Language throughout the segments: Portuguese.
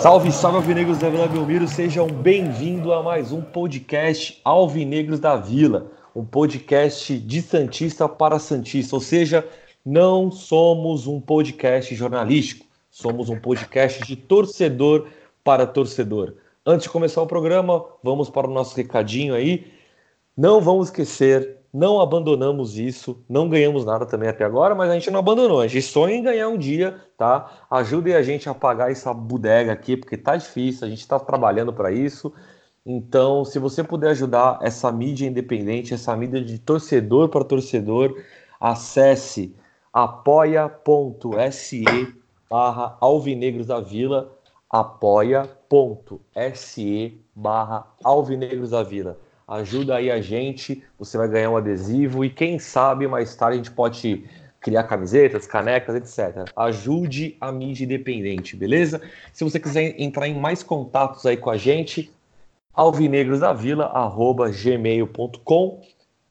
Salve, salve alvinegros da Vila Belmiro, sejam bem-vindos a mais um podcast Alvinegros da Vila, um podcast de Santista para Santista, ou seja, não somos um podcast jornalístico, somos um podcast de torcedor para torcedor. Antes de começar o programa, vamos para o nosso recadinho aí. Não vamos esquecer não abandonamos isso, não ganhamos nada também até agora, mas a gente não abandonou. A gente sonha em ganhar um dia, tá? Ajudem a gente a pagar essa bodega aqui, porque tá difícil, a gente está trabalhando para isso. Então, se você puder ajudar essa mídia independente, essa mídia de torcedor para torcedor, acesse apoia.se barra Alvinegros da Vila, apoia.se barra Alvinegros da Vila ajuda aí a gente, você vai ganhar um adesivo e quem sabe mais tarde a gente pode criar camisetas, canecas, etc. Ajude a mídia independente, beleza? Se você quiser entrar em mais contatos aí com a gente, alvinegrosdavila@gmail.com,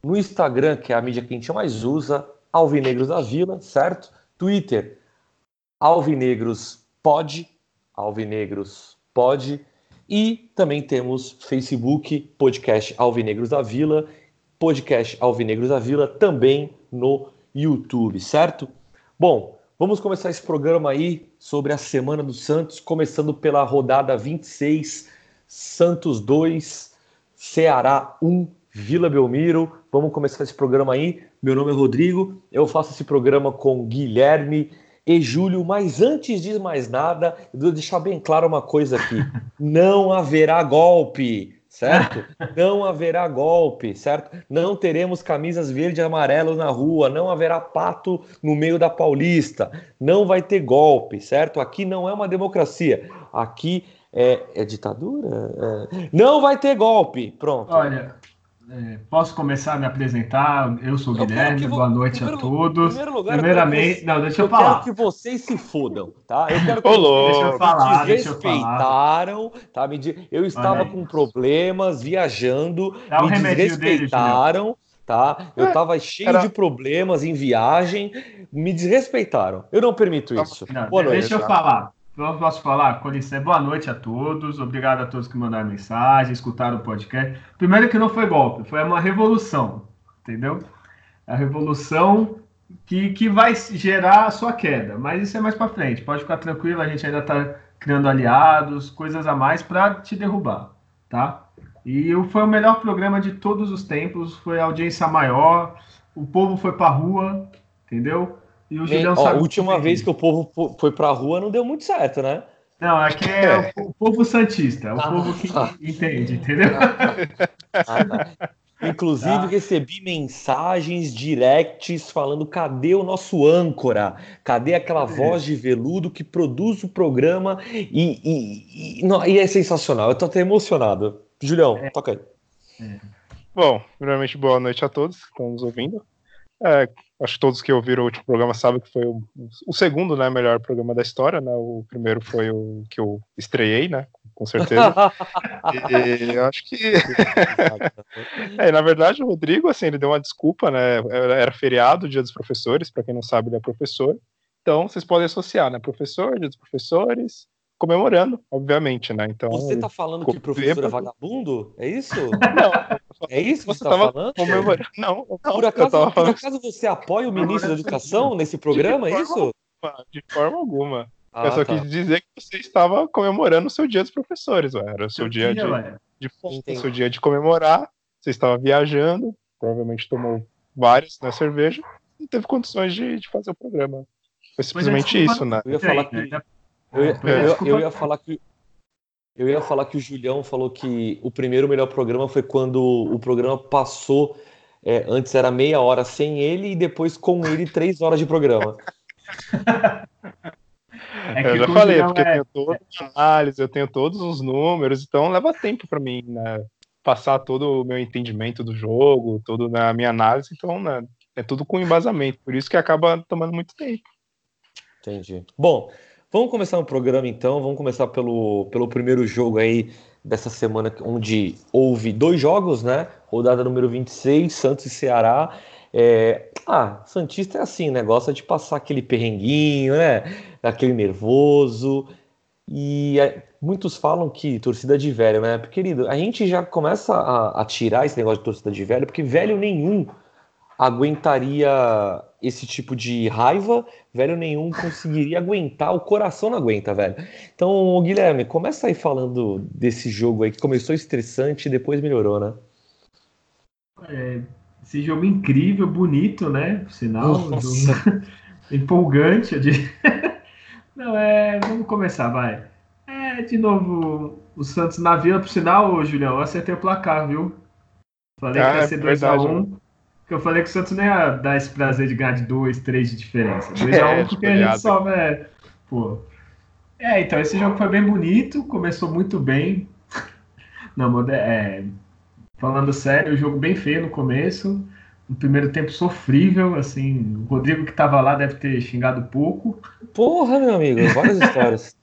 no Instagram, que é a mídia que a gente mais usa, Alvinegros da Vila, certo? Twitter, Alvinegros Pod, Alvinegros Pod, e também temos Facebook, podcast Alvinegros da Vila, podcast Alvinegros da Vila, também no YouTube, certo? Bom, vamos começar esse programa aí sobre a Semana do Santos, começando pela rodada 26, Santos 2, Ceará 1, Vila Belmiro. Vamos começar esse programa aí. Meu nome é Rodrigo, eu faço esse programa com Guilherme e Júlio, mas antes de mais nada, eu vou deixar bem claro uma coisa aqui: não haverá golpe, certo? Não haverá golpe, certo? Não teremos camisas verde e amarelo na rua, não haverá pato no meio da Paulista, não vai ter golpe, certo? Aqui não é uma democracia, aqui é, é ditadura? É... Não vai ter golpe, pronto. Olha, é, posso começar a me apresentar? Eu sou o Guilherme, boa noite primeiro, a todos. Lugar, Primeiramente, não, deixa eu, eu falar. Eu quero que vocês se fodam, tá? Eu quero que Olô, vocês deixa eu falar, me desrespeitaram, tá? Me, eu estava com problemas, viajando, Dá me desrespeitaram. Dele, tá? Eu estava é, cheio Era... de problemas em viagem, me desrespeitaram. Eu não permito isso. Não, Boa noite. Deixa eu falar. Posso falar? Com licença, boa noite a todos. Obrigado a todos que mandaram mensagem, escutaram o podcast. Primeiro que não foi golpe, foi uma revolução, entendeu? A revolução que, que vai gerar a sua queda, mas isso é mais para frente. Pode ficar tranquilo, a gente ainda está criando aliados, coisas a mais para te derrubar, tá? E foi o melhor programa de todos os tempos, foi a audiência maior, o povo foi para rua, entendeu? E o Julião sabe. A última vez que o povo foi pra rua não deu muito certo, né? Não, aqui é, é. o povo santista, é o ah, povo que tá. entende, entendeu? Ah, tá. Inclusive, ah. recebi mensagens directs falando: cadê o nosso âncora? Cadê aquela é. voz de veludo que produz o programa? E, e, e, não, e é sensacional, eu tô até emocionado. Julião, é. toca aí. É. Bom, primeiramente, boa noite a todos que estão nos ouvindo. É, acho que todos que ouviram o último programa sabem que foi o, o, segundo, né, melhor programa da história, né? O primeiro foi o que eu estreiei, né? Com certeza. e acho que é, na verdade o Rodrigo, assim, ele deu uma desculpa, né? Era feriado, Dia dos Professores, para quem não sabe, ele é professor. Então, vocês podem associar, né? Professor, Dia dos Professores, comemorando, obviamente, né? Então. Você tá falando que o professor é vagabundo? É isso? Não. É isso que você, você tá falando? Comemorando. Não, não, por acaso, por acaso você apoia o ministro da Educação nesse programa, é isso? Alguma, de forma alguma. Ah, eu só tá. quis dizer que você estava comemorando o seu dia dos professores, ué. era o seu dia, dia de, de seu dia de comemorar, você estava viajando, provavelmente tomou várias né, cerveja, e teve condições de, de fazer o programa. Foi simplesmente é, isso, né? Eu ia falar que eu ia, eu, eu ia falar que eu ia falar que o Julião falou que o primeiro melhor programa foi quando o programa passou. É, antes era meia hora sem ele e depois com ele três horas de programa. É eu já falei, porque é... eu tenho toda a análise, eu tenho todos os números, então leva tempo para mim, né? Passar todo o meu entendimento do jogo, toda a minha análise, então né, é tudo com embasamento, por isso que acaba tomando muito tempo. Entendi. Bom, vamos começar o programa então. Vamos começar pelo, pelo primeiro jogo aí dessa semana, onde houve dois jogos, né? Rodada número 26, Santos e Ceará. É... Ah, Santista é assim, né? Gosta de passar aquele perrenguinho, né? Aquele nervoso. E é, muitos falam que torcida de velho, né? Querido, a gente já começa a, a tirar esse negócio de torcida de velho, porque velho nenhum aguentaria esse tipo de raiva, velho nenhum conseguiria aguentar, o coração não aguenta, velho. Então, Guilherme, começa aí falando desse jogo aí que começou estressante e depois melhorou, né? É, esse jogo incrível, bonito, né? Sinal do... empolgante. De... não, é. Vamos começar, vai. É, de novo, o Santos na vila, por sinal, Julião, eu acertei o placar, viu? Falei ah, que ia ser 2x1. Que eu falei que o Santos nem ia dar esse prazer de ganhar de 2, 3 de diferença. 2x1 é, porque a gente só. É, pô. É, então, esse jogo foi bem bonito, começou muito bem. Não, é, falando sério, o jogo bem feio no começo. No primeiro tempo sofrível, assim. O Rodrigo que tava lá deve ter xingado pouco. Porra, meu amigo, várias histórias.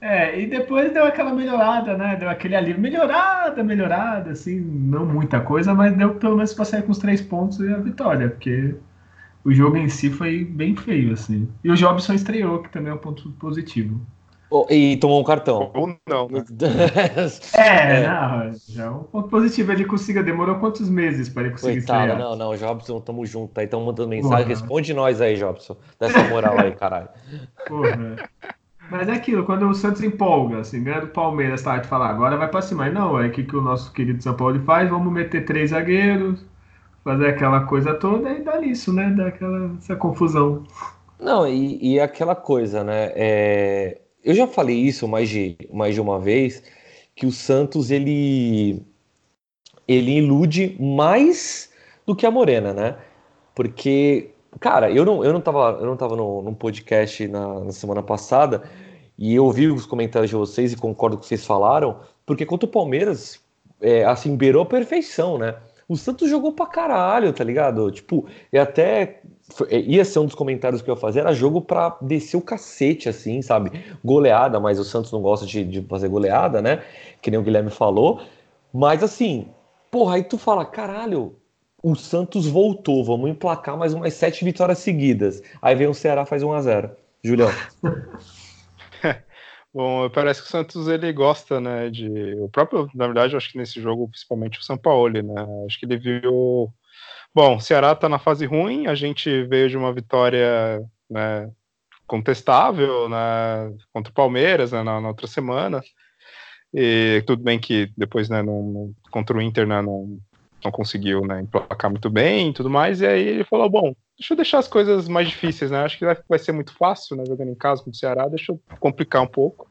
É, e depois deu aquela melhorada, né? Deu aquele alívio. Melhorada, melhorada, assim, não muita coisa, mas deu pelo menos pra sair com os três pontos e a vitória, porque o jogo em si foi bem feio, assim. E o Jobson estreou, que também é um ponto positivo. Oh, e tomou um cartão. Ou não, né? é, é, não, já é um ponto positivo. Ele consiga, demorou quantos meses para ele conseguir Coitado, estrear? Não, não, Jobson, tamo junto aí, estão mandando mensagem. Porra. Responde nós aí, Jobson. Dessa moral aí, caralho. Porra. Mas é aquilo, quando o Santos empolga, assim, ganha do Palmeiras, tá? De falar, agora vai pra cima. Mas não, é o que, que o nosso querido São Paulo faz? Vamos meter três zagueiros, fazer aquela coisa toda e dá isso, né? Dá aquela essa confusão. Não, e, e aquela coisa, né? É... Eu já falei isso mais de, mais de uma vez, que o Santos, ele, ele ilude mais do que a Morena, né? Porque Cara, eu não, eu não tava, eu não tava no, num podcast na, na, semana passada e eu ouvi os comentários de vocês e concordo com o que vocês falaram, porque contra o Palmeiras, é, assim, beirou a perfeição, né? O Santos jogou pra caralho, tá ligado? Tipo, e até é, ia ser um dos comentários que eu ia fazer, era jogo pra descer o cacete, assim, sabe? Goleada, mas o Santos não gosta de, de fazer goleada, né? Que nem o Guilherme falou. Mas assim, porra, aí tu fala, caralho, o Santos voltou, vamos emplacar mais umas sete vitórias seguidas. Aí vem o Ceará faz 1 a 0 Julião. Bom, parece que o Santos ele gosta, né, de o próprio, na verdade, acho que nesse jogo principalmente o São Paulo, né? Acho que ele viu Bom, o Ceará tá na fase ruim, a gente veio de uma vitória, né, contestável, né, contra o Palmeiras, né, na, na outra semana. E tudo bem que depois, né, no, contra o Inter, né, não, não conseguiu né, emplacar muito bem e tudo mais. E aí ele falou: bom, deixa eu deixar as coisas mais difíceis, né? Acho que vai, ser muito fácil, né? Jogando em casa com o Ceará, deixa eu complicar um pouco.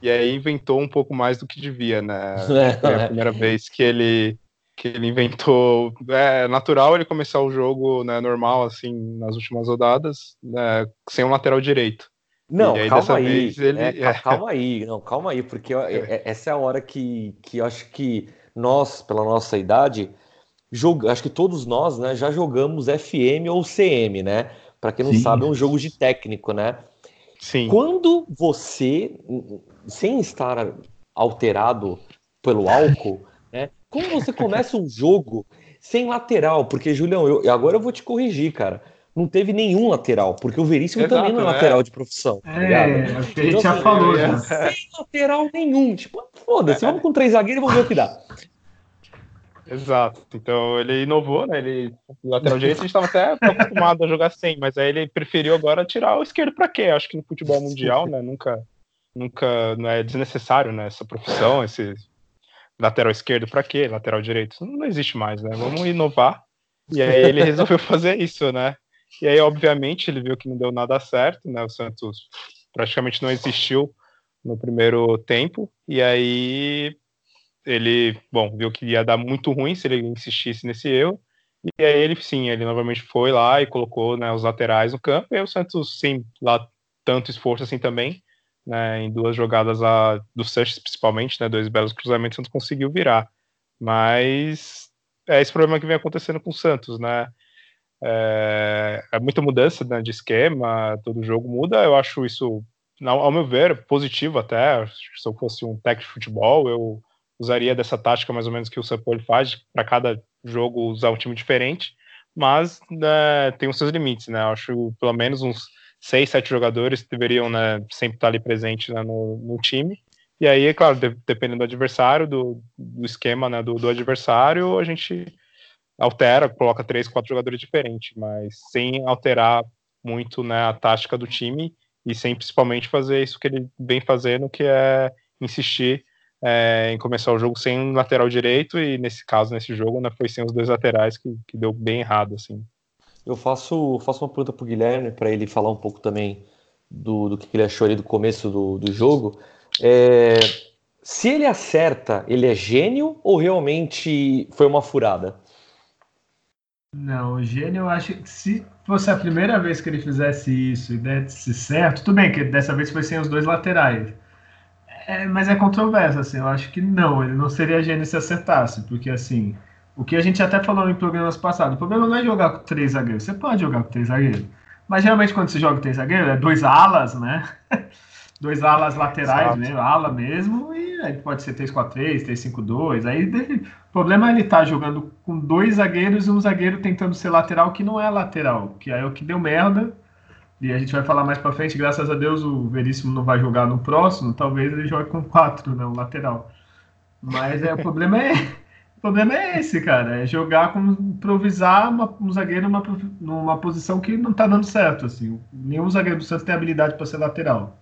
E aí inventou um pouco mais do que devia, né? Foi a primeira vez que ele que ele inventou. É natural ele começar o jogo né, normal, assim, nas últimas rodadas, né, sem um lateral direito. Não, aí, calma aí. Ele... É, é. Calma aí, não, calma aí, porque é. é. essa é a hora que, que eu acho que nós, pela nossa idade, joga, acho que todos nós, né, já jogamos FM ou CM, né? Para quem não Sim. sabe, é um jogo de técnico, né? Sim. Quando você, sem estar alterado pelo álcool, né? Como você começa um jogo sem lateral? Porque, Julião, eu, agora eu vou te corrigir, cara. Não teve nenhum lateral, porque o Veríssimo Exato, também não é, é lateral de profissão. Tá é, tá a gente então, já assim, falou. Já. Sem lateral nenhum. Tipo, foda-se, vamos com três zagueiros e vamos ver o que dá. Exato. Então ele inovou, né? Ele lateral direito a gente estava até acostumado a jogar sem, mas aí ele preferiu agora tirar o esquerdo para quê? Acho que no futebol mundial, né? Nunca, nunca não é desnecessário, né? Essa profissão, esse lateral esquerdo para quê? Lateral direito não, existe mais, né? Vamos inovar. E aí ele resolveu fazer isso, né? E aí, obviamente, ele viu que não deu nada certo, né? O Santos praticamente não existiu no primeiro tempo. E aí ele, bom, viu que ia dar muito ruim se ele insistisse nesse erro. E aí ele, sim, ele novamente foi lá e colocou né, os laterais no campo. E aí o Santos, sim, lá tanto esforço assim também, né, em duas jogadas a, do Sanches, principalmente, né, dois belos cruzamentos, o Santos conseguiu virar. Mas é esse problema que vem acontecendo com o Santos, né? É, é muita mudança né, de esquema, todo jogo muda. Eu acho isso, ao meu ver, positivo até. Se eu fosse um técnico de futebol, eu usaria dessa tática mais ou menos que o Sampoli faz, para cada jogo usar um time diferente, mas né, tem os seus limites, né? Acho pelo menos uns seis, sete jogadores deveriam né, sempre estar ali presente né, no, no, time. E aí, é claro, de, dependendo do adversário, do, do esquema né, do, do, adversário, a gente altera, coloca três, quatro jogadores diferentes, mas sem alterar muito né, a tática do time e sem principalmente fazer isso que ele vem fazendo, que é insistir é, em começar o jogo sem lateral direito e nesse caso, nesse jogo, né, foi sem os dois laterais que, que deu bem errado, assim. Eu faço, faço uma pergunta para o Guilherme, para ele falar um pouco também do, do que ele achou ali do começo do, do jogo. É, se ele acerta, ele é gênio ou realmente foi uma furada? Não, o gênio eu acho que se fosse a primeira vez que ele fizesse isso e desse certo, tudo bem que dessa vez foi sem os dois laterais. É, mas é controverso, assim, eu acho que não, ele não seria gênio se acertasse, porque assim, o que a gente até falou em programas passados, o problema não é jogar com três zagueiros. Você pode jogar com três zagueiros. Mas geralmente quando você joga com três zagueiros, é dois alas, né? dois alas laterais mesmo, ala mesmo, e aí pode ser 3-4-3, 3-5-2. Aí o problema é ele estar tá jogando com dois zagueiros e um zagueiro tentando ser lateral que não é lateral, que é o que deu merda. E a gente vai falar mais para frente, graças a Deus o Veríssimo não vai jogar no próximo, talvez ele jogue com quatro, né, um lateral. Mas é, o problema é problema é esse, cara. É jogar como improvisar uma, um zagueiro numa, numa posição que não tá dando certo. Assim. Nenhum zagueiro do Santos tem habilidade para ser lateral.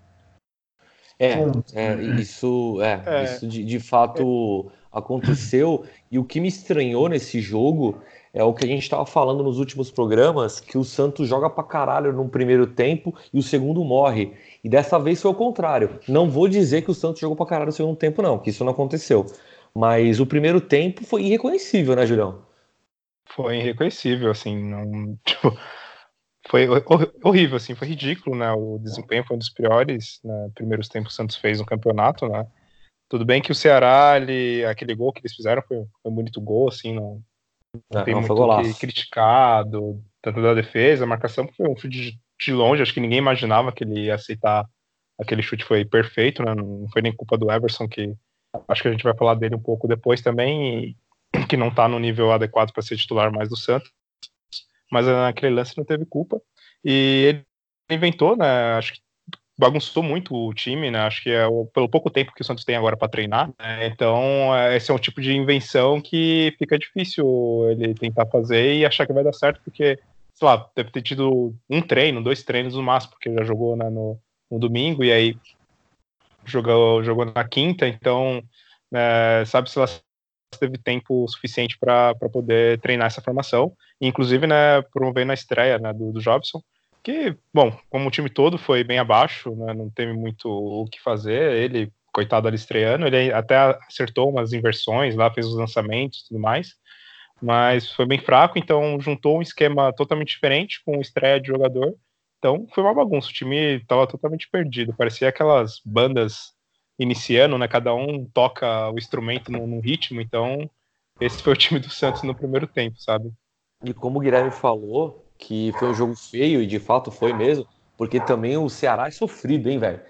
É, é, isso, é, é. isso de, de fato aconteceu. E o que me estranhou nesse jogo é o que a gente estava falando nos últimos programas, que o Santos joga pra caralho no primeiro tempo e o segundo morre. E dessa vez foi o contrário. Não vou dizer que o Santos jogou pra caralho no segundo tempo, não, que isso não aconteceu. Mas o primeiro tempo foi irreconhecível, né, Julião? Foi irreconhecível, assim, não, tipo, foi horrível, assim, foi ridículo, né, o desempenho foi um dos piores, né, primeiros tempos que o Santos fez no campeonato, né, tudo bem que o Ceará, ele, aquele gol que eles fizeram foi, foi um bonito gol, assim, não, não, tem não muito que criticado, tanto da defesa, a marcação foi um chute de, de longe, acho que ninguém imaginava que ele ia aceitar aquele chute foi perfeito, né, não foi nem culpa do Everson que Acho que a gente vai falar dele um pouco depois também, que não está no nível adequado para ser titular mais do Santos. Mas naquele lance não teve culpa. E ele inventou, né? Acho que bagunçou muito o time, né? Acho que é o, pelo pouco tempo que o Santos tem agora para treinar. Né? Então, é, esse é um tipo de invenção que fica difícil ele tentar fazer e achar que vai dar certo, porque, sei lá, deve ter tido um treino, dois treinos no máximo, porque já jogou né, no, no domingo, e aí jogou, jogou na quinta, então é, sabe se ela teve tempo suficiente para poder treinar essa formação, inclusive né, promovendo a estreia né, do, do Jobson, que, bom, como o time todo foi bem abaixo, né, não teve muito o que fazer, ele, coitado ali estreando, ele até acertou umas inversões lá, fez os lançamentos e tudo mais, mas foi bem fraco, então juntou um esquema totalmente diferente com estreia de jogador, então foi uma bagunça, o time estava totalmente perdido. Parecia aquelas bandas iniciando, né? Cada um toca o instrumento num, num ritmo, então esse foi o time do Santos no primeiro tempo, sabe? E como o Guilherme falou, que foi um jogo feio, e de fato foi mesmo, porque também o Ceará é sofrido, hein, velho?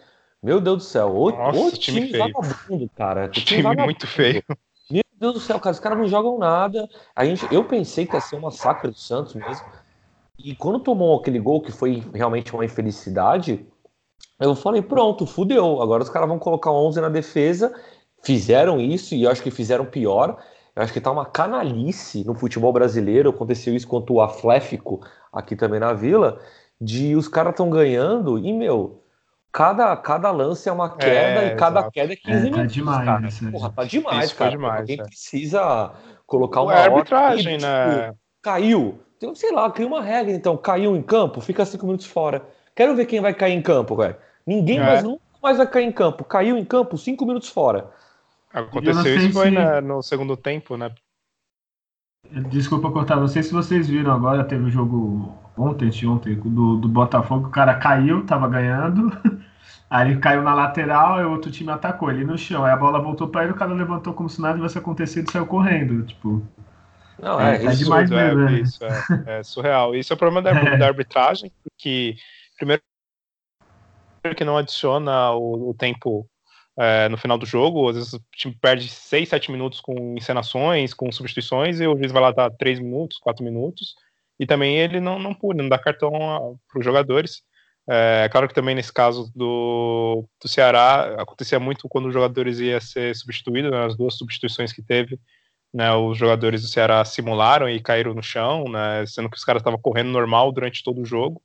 Meu Deus do céu, o, Nossa, o time, time vagabundo, cara. O time, time vagabundo. muito feio. Meu Deus do céu, cara, os caras não jogam nada. A gente, eu pensei que ia ser um massacre do Santos mesmo. E quando tomou aquele gol que foi realmente uma infelicidade, eu falei, pronto, fudeu. Agora os caras vão colocar 11 na defesa. Fizeram isso e eu acho que fizeram pior. Eu acho que tá uma canalice no futebol brasileiro. Aconteceu isso contra o Atlético aqui também na Vila, de os caras estão ganhando e, meu, cada, cada lance é uma queda é, e cada exato. queda é 15 é, tá minutos. Demais, cara. Né, Porra, tá demais, isso cara. Demais, Alguém é. precisa colocar uma é arbitragem, tipo, né? Caiu. Então, sei lá, cria uma regra, então. Caiu em campo, fica cinco minutos fora. Quero ver quem vai cair em campo, velho. Ninguém é. mais nunca mais vai cair em campo. Caiu em campo, cinco minutos fora. Aconteceu isso foi se... no segundo tempo, né? Desculpa cortar, não sei se vocês viram agora, teve o um jogo ontem, ontem, do, do Botafogo, o cara caiu, tava ganhando, aí ele caiu na lateral, e o outro time atacou ele no chão, aí a bola voltou para ele, o cara levantou como se nada tivesse acontecido e saiu correndo, tipo... Não, é, é, é demais mesmo, é, né? isso, é, é, surreal. Isso é o problema da, da arbitragem, que primeiro que não adiciona o, o tempo é, no final do jogo, às vezes o time perde 6, 7 minutos com encenações, com substituições, e o juiz vai lá dar 3 minutos, 4 minutos, e também ele não, não pune, não dá cartão para os jogadores. É claro que também nesse caso do, do Ceará acontecia muito quando os jogadores iam ser substituídos, né, as duas substituições que teve, né, os jogadores do Ceará simularam e caíram no chão, né, sendo que os caras estavam correndo normal durante todo o jogo.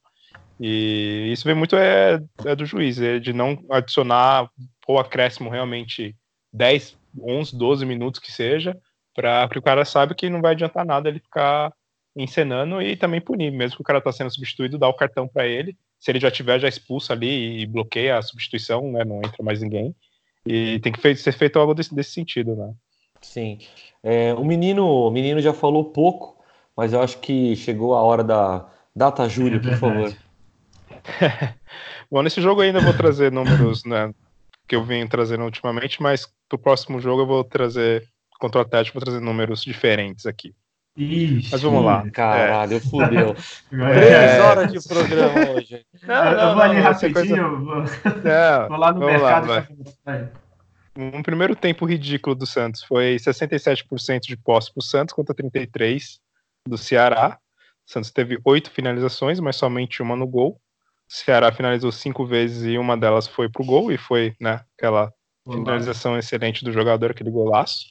E isso vem muito é, é do juiz, é de não adicionar ou acréscimo realmente 10, 11, 12 minutos que seja, para que o cara saiba que não vai adiantar nada ele ficar encenando e também punir, mesmo que o cara está sendo substituído, dá o cartão para ele. Se ele já tiver, já expulsa ali e bloqueia a substituição, né? Não entra mais ninguém. E tem que ser feito algo desse, desse sentido, né? Sim. É, o menino, o menino já falou pouco, mas eu acho que chegou a hora da data Júlio, por favor. Bom, nesse jogo ainda vou trazer números, né? Que eu venho trazendo ultimamente, mas pro próximo jogo eu vou trazer contra o Atlético, vou trazer números diferentes aqui. Ixi, Mas vamos lá. Caralho, é. fudeu. Três horas de programa hoje. Não, não, eu vou ali rapidinho. Coisa... É, vou lá no mercado. Lá, um primeiro tempo ridículo do Santos foi 67% de posse para o Santos contra 33% do Ceará. O Santos teve oito finalizações, mas somente uma no gol. Ceará finalizou cinco vezes e uma delas foi para o gol, e foi né, aquela finalização excelente do jogador, aquele golaço.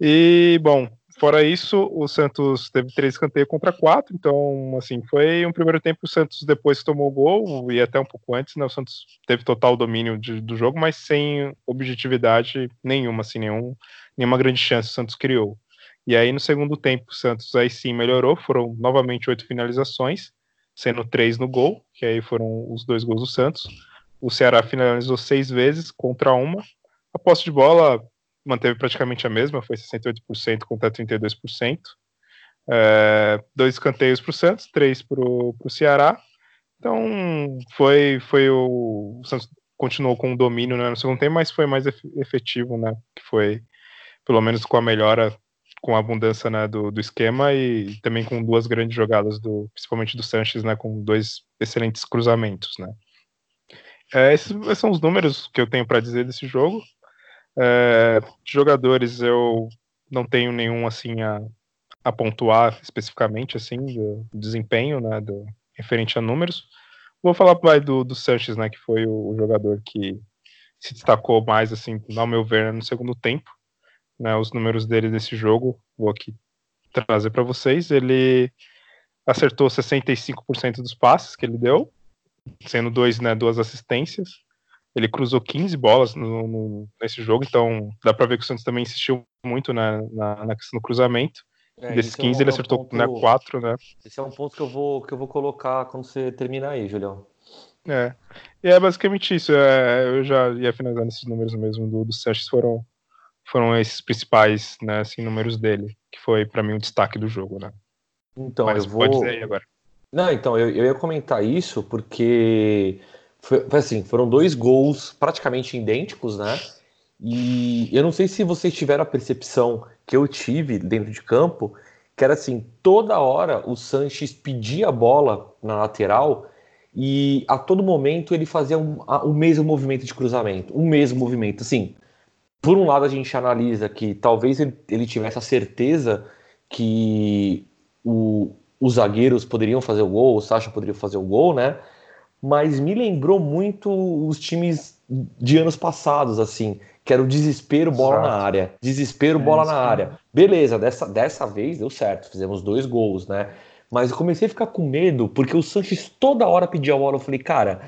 E, bom, Fora isso, o Santos teve três escanteios contra quatro, então, assim, foi um primeiro tempo o Santos depois que tomou o gol, e até um pouco antes, né, o Santos teve total domínio de, do jogo, mas sem objetividade nenhuma, assim, nenhum, nenhuma grande chance o Santos criou. E aí, no segundo tempo, o Santos aí sim melhorou, foram novamente oito finalizações, sendo três no gol, que aí foram os dois gols do Santos. O Ceará finalizou seis vezes contra uma. A posse de bola manteve praticamente a mesma, foi 68% contra 32%. É, dois escanteios para o Santos, três para o Ceará. Então foi, foi o, o Santos continuou com o domínio né, no segundo tempo, mas foi mais efetivo, né? Que foi pelo menos com a melhora, com a abundância né, do, do esquema e também com duas grandes jogadas do, principalmente do Sanches, né? Com dois excelentes cruzamentos, né? É, esses, esses são os números que eu tenho para dizer desse jogo. É, jogadores eu não tenho nenhum assim a, a pontuar especificamente assim do, desempenho, né, do, referente a números. Vou falar vai, do, do Sanches, né, que foi o, o, jogador que se destacou mais assim, ao meu ver, no segundo tempo. Né, os números dele nesse jogo, vou aqui trazer para vocês. Ele acertou 65% dos passes que ele deu, sendo dois, né, duas assistências. Ele cruzou 15 bolas no, no, nesse jogo, então dá para ver que o Santos também insistiu muito na, na, na questão do cruzamento. É, Desses 15 é um, ele acertou ponto, né, 4, né? Esse é um ponto que eu vou, que eu vou colocar quando você terminar aí, Julião. É. E é basicamente isso. É, eu já ia finalizar nesses números mesmo do, do Sanches, foram, foram esses principais né, assim, números dele, que foi para mim o destaque do jogo, né? Então, Mas eu vou. Pode dizer aí agora. Não, então, eu, eu ia comentar isso porque foi, assim, foram dois gols praticamente idênticos, né? E eu não sei se vocês tiveram a percepção que eu tive dentro de campo, que era assim, toda hora o Sanches pedia a bola na lateral e a todo momento ele fazia um, a, o mesmo movimento de cruzamento, o mesmo movimento. Assim, por um lado a gente analisa que talvez ele, ele tivesse a certeza que o, os zagueiros poderiam fazer o gol, o Sacha poderia fazer o gol, né? mas me lembrou muito os times de anos passados, assim, que era o desespero, bola Exato. na área. Desespero, é, bola na área. Beleza, dessa, dessa vez deu certo, fizemos dois gols, né? Mas eu comecei a ficar com medo, porque o Sanches toda hora pedia a bola. Eu falei, cara,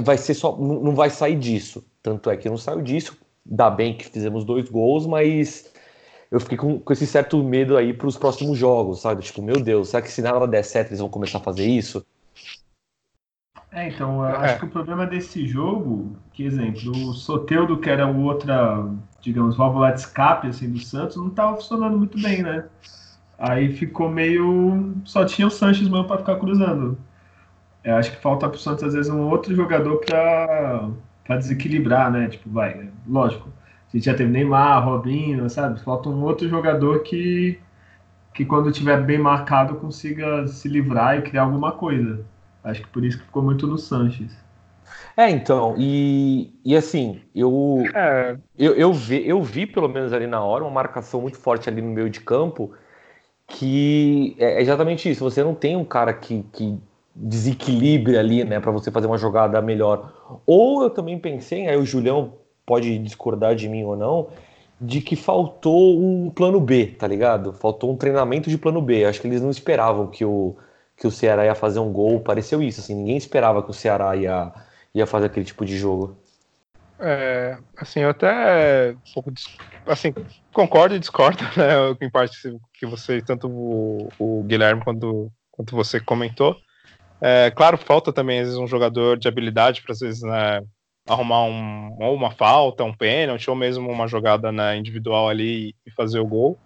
vai ser só. Não vai sair disso. Tanto é que não saiu disso. Dá bem que fizemos dois gols, mas eu fiquei com, com esse certo medo aí para os próximos jogos, sabe? Tipo, meu Deus, será que se nada der certo eles vão começar a fazer isso? É, então, eu acho é. que o problema desse jogo, que exemplo, o Soteudo, que era outra, digamos, válvula de escape assim, do Santos, não estava funcionando muito bem, né? Aí ficou meio. Só tinha o Sanches mesmo para ficar cruzando. Eu acho que falta para o Santos, às vezes, um outro jogador para desequilibrar, né? Tipo, vai, lógico. A gente já teve Neymar, Robinho, sabe? Falta um outro jogador que, que quando tiver bem marcado consiga se livrar e criar alguma coisa. Acho que por isso que ficou muito no Sanches. É, então, e, e assim, eu, é. eu, eu, vi, eu vi pelo menos ali na hora uma marcação muito forte ali no meio de campo que é exatamente isso. Você não tem um cara que, que desequilibre ali, né, para você fazer uma jogada melhor. Ou eu também pensei, aí o Julião pode discordar de mim ou não, de que faltou um plano B, tá ligado? Faltou um treinamento de plano B. Acho que eles não esperavam que o, que o Ceará ia fazer um gol. Pareceu isso, assim, ninguém esperava que o Ceará ia, ia fazer aquele tipo de jogo. É, assim, eu até um pouco, assim, concordo e discordo, né, em parte que você, tanto o, o Guilherme quanto, quanto você comentou. É, claro, falta também, às vezes, um jogador de habilidade para, às vezes, né, arrumar um, ou uma falta, um pênalti, ou mesmo uma jogada né, individual ali e fazer o gol.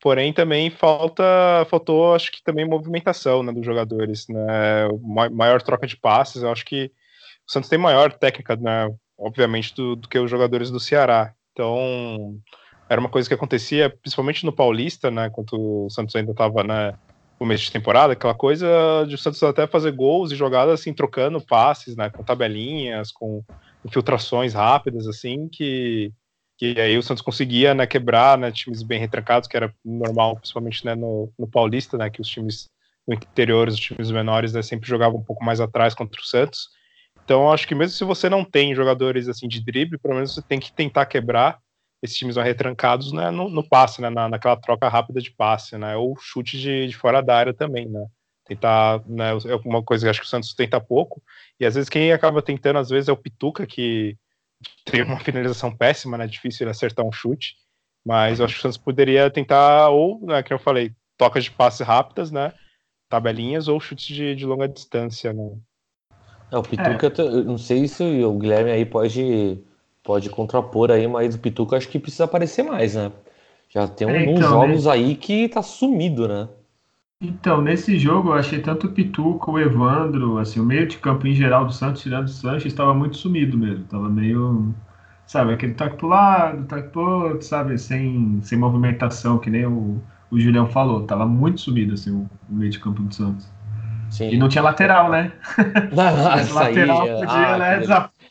Porém, também falta, faltou, acho que também movimentação né, dos jogadores, né, maior troca de passes. Eu acho que o Santos tem maior técnica, né, obviamente, do, do que os jogadores do Ceará. Então, era uma coisa que acontecia, principalmente no Paulista, né, quando o Santos ainda estava né, começo de temporada, aquela coisa de o Santos até fazer gols e jogadas assim, trocando passes, né, com tabelinhas, com infiltrações rápidas, assim, que, que aí o Santos conseguia né, quebrar né, times bem retrancados, que era normal, principalmente né, no, no Paulista, né, que os times no interior, os times menores, né, sempre jogavam um pouco mais atrás contra o Santos. Então, acho que mesmo se você não tem jogadores assim de drible, pelo menos você tem que tentar quebrar esses times retrancados né, no, no passe, né, na, naquela troca rápida de passe, né, ou chute de, de fora da área também, né tentar, né, é uma coisa que acho que o Santos tenta pouco, e às vezes quem acaba tentando, às vezes, é o Pituca, que tem uma finalização péssima, né, difícil de acertar um chute, mas eu acho que o Santos poderia tentar, ou, né, que eu falei, tocas de passe rápidas, né, tabelinhas, ou chutes de, de longa distância, né. É, o Pituca, é. não sei se o Guilherme aí pode, pode contrapor aí, mas o Pituca acho que precisa aparecer mais, né, já tem é, então, uns jogos né? aí que tá sumido, né. Então, nesse jogo eu achei tanto o Pituca, o Evandro, assim, o meio de campo em geral do Santos, tirando o Sanches, estava muito sumido mesmo. Tava meio, sabe, aquele toque pro lado, toque pro outro, sabe, sem, sem movimentação, que nem o, o Julião falou. Tava muito sumido, assim, o, o meio de campo do Santos. Sim. E não tinha lateral, né? Mas lateral aí, podia, ah, né,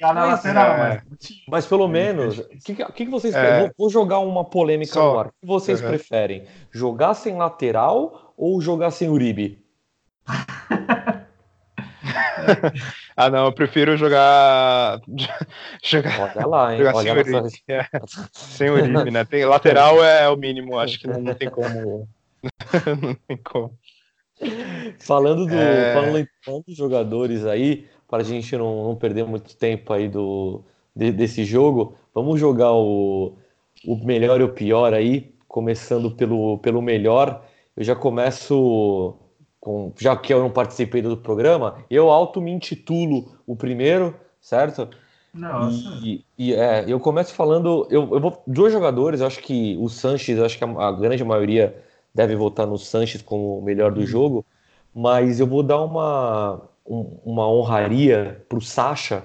desafiar na lateral. É. Mas, mas, pelo menos, o que, que, que, vocês é. Vou jogar uma polêmica Só. ar. O que vocês uhum. preferem? Jogar sem lateral ou jogar sem Uribe? ah, não, eu prefiro jogar. jogar Olha lá, hein? Jogar Olha sem, Uribe. É. sem Uribe, né? Tem, lateral é o mínimo, acho que não, não tem como. não tem como. Falando, do, é... falando, falando dos jogadores aí, para a gente não, não, perder muito tempo aí do, de, desse jogo, vamos jogar o, o melhor e o pior aí, começando pelo, pelo melhor. Eu já começo com, já que eu não participei do programa, eu auto me intitulo o primeiro, certo? Nossa. E, e é, eu começo falando, eu, eu vou dois jogadores, eu acho que o Sanches, acho que a, a, grande maioria deve votar no Sanches como o melhor do uhum. jogo, mas eu vou dar uma um, uma honraria para o Sacha,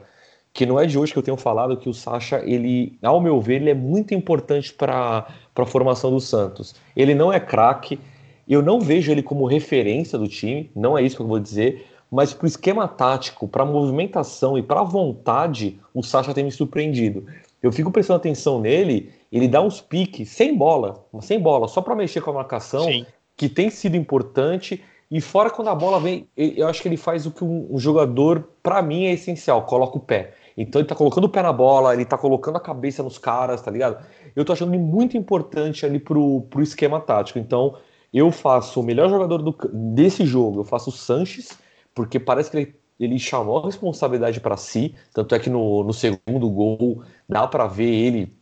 que não é de hoje que eu tenho falado que o Sacha, ele, ao meu ver, ele é muito importante para a formação do Santos. Ele não é craque, eu não vejo ele como referência do time, não é isso que eu vou dizer, mas para o esquema tático, para a movimentação e para a vontade, o Sacha tem me surpreendido. Eu fico prestando atenção nele, ele dá uns piques sem bola, sem bola, só para mexer com a marcação, Sim. que tem sido importante. E fora quando a bola vem, eu acho que ele faz o que um jogador, para mim, é essencial, coloca o pé. Então ele tá colocando o pé na bola, ele tá colocando a cabeça nos caras, tá ligado? Eu tô achando ele muito importante ali pro, pro esquema tático. Então, eu faço o melhor jogador do, desse jogo, eu faço o Sanches, porque parece que ele, ele chamou a responsabilidade para si. Tanto é que no, no segundo gol dá para ver ele,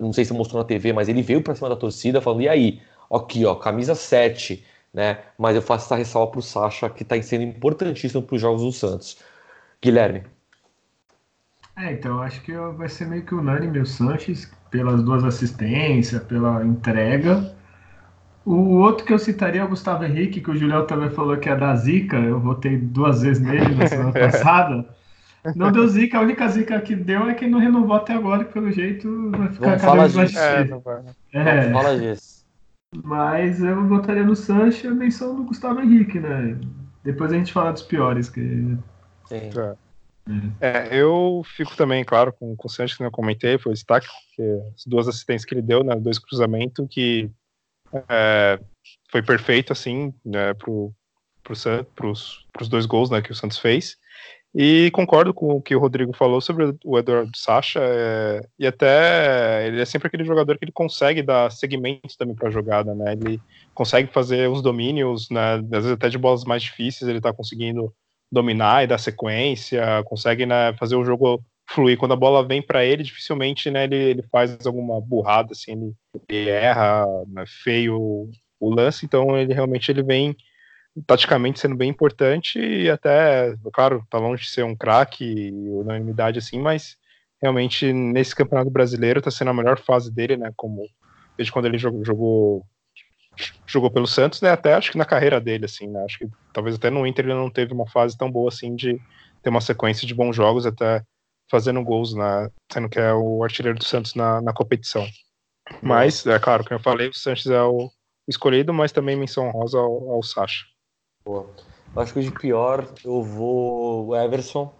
não sei se mostrou na TV, mas ele veio para cima da torcida falando: e aí, aqui, ó, camisa 7, né? Mas eu faço essa ressalva para o Sacha, que está sendo importantíssimo para os jogos do Santos. Guilherme. É, então acho que vai ser meio que unânime o Sanches, pelas duas assistências, pela entrega. O outro que eu citaria é o Gustavo Henrique, que o Julião também falou que é da Zica. Eu votei duas vezes nele na semana passada. Não deu zica, a única zica que deu é que não renovou até agora, que pelo jeito vai ficar cada vez mais difícil. É, é. Fala disso. Mas eu botaria no Sancho a menção do Gustavo Henrique, né? Depois a gente fala dos piores. Que... Sim. É. É, eu fico também, claro, com, com o Sanches, que eu comentei, foi o destaque, as duas assistências que ele deu, né, dois cruzamentos, que é, foi perfeito, assim, né, pro, pro, pros, pros dois gols, né, que o Santos fez. E concordo com o que o Rodrigo falou sobre o Eduardo Sacha, é, e até ele é sempre aquele jogador que ele consegue dar segmentos também para a jogada, né, ele consegue fazer uns domínios, né, às vezes até de bolas mais difíceis, ele está conseguindo dominar e dar sequência, consegue né, fazer o jogo fluir. Quando a bola vem para ele, dificilmente né, ele, ele, faz alguma burrada, assim, ele, ele erra né, feio o lance, então ele realmente ele vem taticamente sendo bem importante e até, claro, tá longe de ser um craque unanimidade assim, mas realmente nesse campeonato brasileiro tá sendo a melhor fase dele, né, como desde quando ele jogou, jogou jogou pelo Santos, né? Até acho que na carreira dele, assim, né? Acho que talvez até no Inter ele não teve uma fase tão boa assim de ter uma sequência de bons jogos, até fazendo gols, na, sendo que é o artilheiro do Santos na, na competição. Mas, é claro, como eu falei, o Santos é o escolhido, mas também menção rosa ao, ao Sacha. Boa. Eu acho que de pior eu vou o Everson.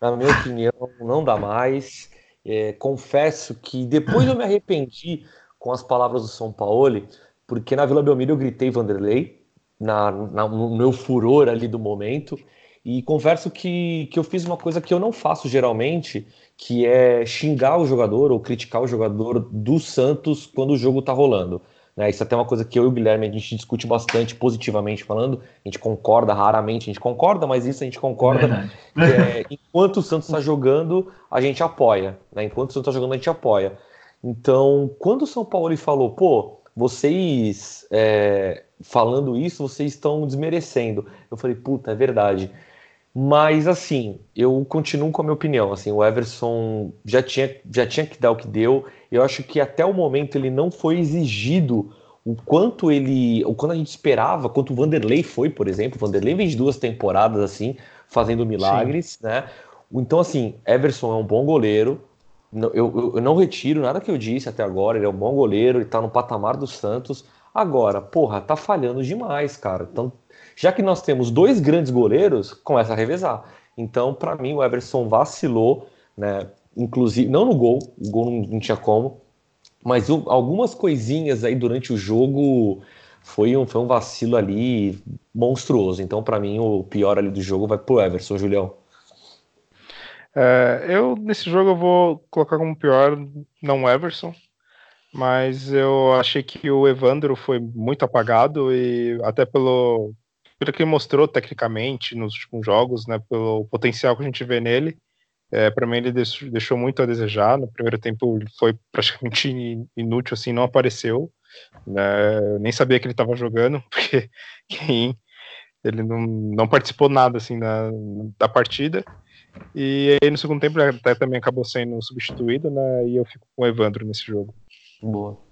Na minha opinião, não dá mais. É, confesso que depois eu me arrependi com as palavras do São Paulo, porque na Vila Belmiro eu gritei Vanderlei, na, na, no meu furor ali do momento, e confesso que, que eu fiz uma coisa que eu não faço geralmente, que é xingar o jogador ou criticar o jogador do Santos quando o jogo tá rolando. Né? Isso é até uma coisa que eu e o Guilherme a gente discute bastante positivamente falando, a gente concorda, raramente a gente concorda, mas isso a gente concorda. É, enquanto o Santos está jogando, a gente apoia. Né? Enquanto o Santos está jogando, a gente apoia. Então, quando o São Paulo falou, pô, vocês é, falando isso, vocês estão desmerecendo. Eu falei, puta, é verdade. Mas assim, eu continuo com a minha opinião. Assim, o Everson já tinha, já tinha que dar o que deu. Eu acho que até o momento ele não foi exigido o quanto ele, o quanto a gente esperava, quanto o Vanderlei foi, por exemplo. O Vanderlei vem de duas temporadas assim, fazendo milagres, Sim. né? Então assim, Everson é um bom goleiro, eu, eu, não retiro nada que eu disse até agora. Ele é um bom goleiro, ele tá no patamar do Santos. Agora, porra, tá falhando demais, cara. Então, já que nós temos dois grandes goleiros, começa a revezar. Então, para mim, o Everson vacilou, né? Inclusive, não no gol, o gol não, não tinha como, mas o, algumas coisinhas aí durante o jogo foi um, foi um vacilo ali monstruoso. Então, para mim, o pior ali do jogo vai pro Everson, Julião. É, eu, nesse jogo, eu vou colocar como pior, não o Everson, mas eu achei que o Evandro foi muito apagado e até pelo, pelo que mostrou tecnicamente nos últimos jogos, né, pelo potencial que a gente vê nele, é, para mim ele deixou, deixou, muito a desejar. No primeiro tempo foi praticamente inútil, assim, não apareceu. Né, eu nem sabia que ele estava jogando, porque quem, ele não, não participou nada assim da, da partida. E aí no segundo tempo ele até também acabou sendo substituído, né? E eu fico com o Evandro nesse jogo. Boa.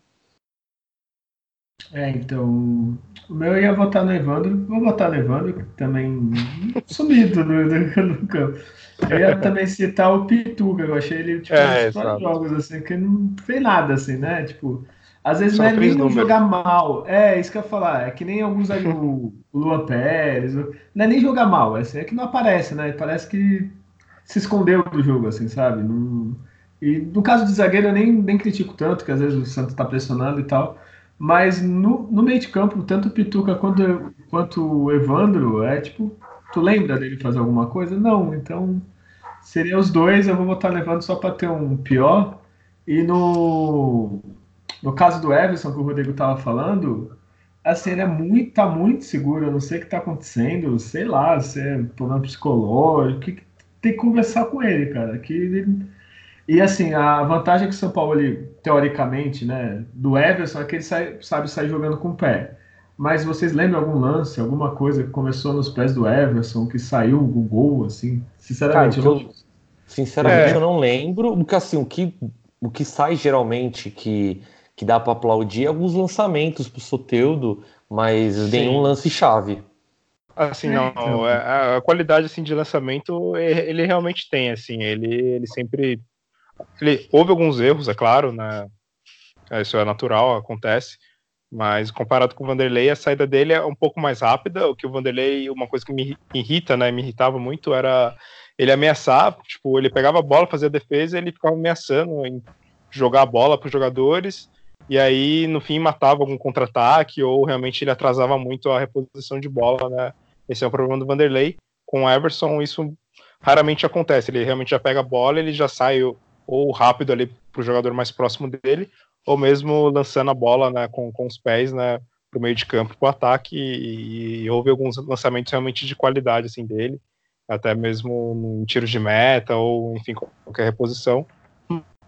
É, então. O meu ia votar no Evandro. Vou votar no Evandro, que também sumido no, no, campo. Eu ia também citar o Pituca, eu achei ele, tipo, é, jogos, assim, que não fez nada, assim, né? Tipo, às vezes Só não é nem jogar mal. É, isso que eu ia falar. É que nem alguns aí, o, o Luan Pérez. Não é nem jogar mal, é, assim, é que não aparece, né? Parece que se escondeu do jogo, assim, sabe? Não... E no caso de zagueiro eu nem, nem critico tanto, que às vezes o Santos está pressionando e tal. Mas no, no meio de campo, tanto o Pituca quanto, quanto o Evandro, é tipo, tu lembra dele fazer alguma coisa? Não, então seria os dois, eu vou botar levando só para ter um pior. E no, no caso do Everson, que o Rodrigo tava falando, assim, ele é muito, tá muito seguro, eu não sei o que tá acontecendo, sei lá, se é problema psicológico, que, tem que conversar com ele, cara. Que ele... E assim, a vantagem é que o São Paulo, ele, teoricamente, né, do Everson é que ele sai, sabe sair jogando com o pé. Mas vocês lembram algum lance, alguma coisa que começou nos pés do Everson, que saiu o gol, assim? Sinceramente, cara, eu, sinceramente é. eu não lembro. Porque assim, o que, o que sai geralmente que, que dá para aplaudir é alguns lançamentos pro Soteudo, mas Sim. nenhum lance-chave. Assim, é, não, então. É, a, qualidade assim de lançamento ele realmente tem, assim, ele, ele sempre ele houve alguns erros, é claro, né? Isso é natural, acontece, Mas comparado com o Vanderlei, a saída dele é um pouco mais rápida. O que o Vanderlei, uma coisa que me irrita, né, me irritava muito era ele ameaçar, tipo, ele pegava a bola, fazia a defesa, ele ficava ameaçando em jogar a bola para os jogadores, e aí no fim matava algum contra-ataque ou realmente ele atrasava muito a reposição de bola, né? Esse é o problema do Vanderlei. Com o Everson isso raramente acontece. Ele realmente já pega a bola, ele já sai ou rápido ali para o jogador mais próximo dele, ou mesmo lançando a bola né, com, com os pés né, para o meio de campo para o ataque. E, e, houve alguns lançamentos realmente de qualidade assim dele até mesmo em tiros de meta ou, enfim, qualquer reposição.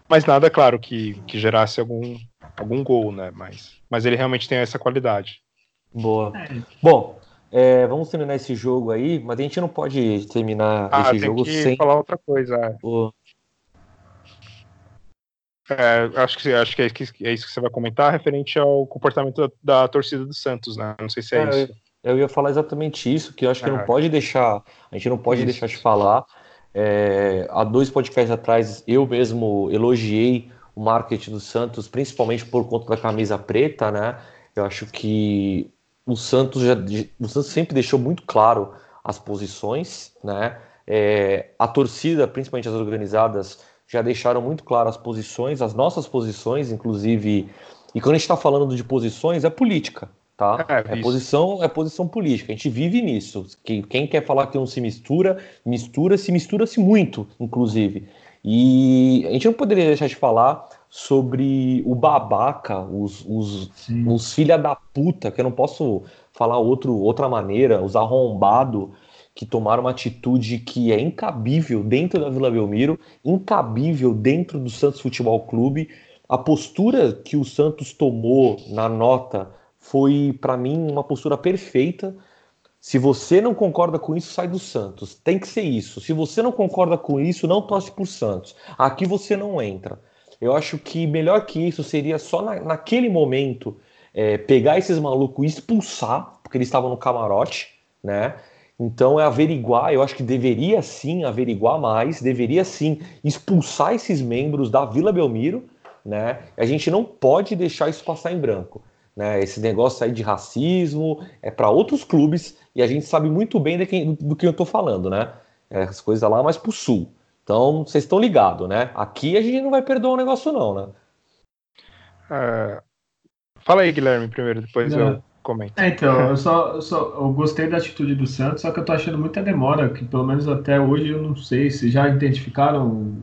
Mas nada, claro, que, que gerasse algum, algum gol, né? Mas, mas ele realmente tem essa qualidade. Boa. É. Bom, é, vamos terminar esse jogo aí, mas a gente não pode terminar ah, esse jogo sem falar outra coisa. É. O... É, acho que acho que é, é, isso que você vai comentar referente ao comportamento da, da torcida do Santos, né? Não sei se é, é isso. Eu ia falar exatamente isso, que eu acho que não pode deixar, a gente não pode isso. deixar de falar. É, há dois podcasts atrás, eu mesmo elogiei o marketing do Santos, principalmente por conta da camisa preta, né? Eu acho que o Santos já, o Santos sempre deixou muito claro as posições, né? É, a torcida, principalmente as organizadas, já deixaram muito claro as posições, as nossas posições, inclusive. E quando a gente está falando de posições, é política tá? É, é posição, é posição política. A gente vive nisso. Quem, quem quer falar que não se mistura, mistura-se, mistura-se muito, inclusive. E a gente não poderia deixar de falar sobre o babaca, os, os, os filha da puta, que eu não posso falar outro, outra maneira, os arrombados que tomaram uma atitude que é incabível dentro da Vila Belmiro, incabível dentro do Santos Futebol Clube. A postura que o Santos tomou na nota foi para mim uma postura perfeita. Se você não concorda com isso, sai do Santos. Tem que ser isso. Se você não concorda com isso, não torce por Santos. Aqui você não entra. Eu acho que melhor que isso seria só na, naquele momento é, pegar esses malucos e expulsar, porque eles estavam no camarote, né? Então é averiguar, eu acho que deveria sim averiguar mais, deveria sim expulsar esses membros da Vila Belmiro, né? A gente não pode deixar isso passar em branco. Né? Esse negócio aí de racismo é para outros clubes e a gente sabe muito bem de quem, do, do que eu estou falando, né? É, as coisas lá mais para o sul. Então, vocês estão ligados, né? Aqui a gente não vai perdoar o negócio, não, né? É... Fala aí, Guilherme, primeiro, depois não. eu comento. É, então, eu só, eu só eu gostei da atitude do Santos, só que eu tô achando muita demora, que pelo menos até hoje eu não sei se já identificaram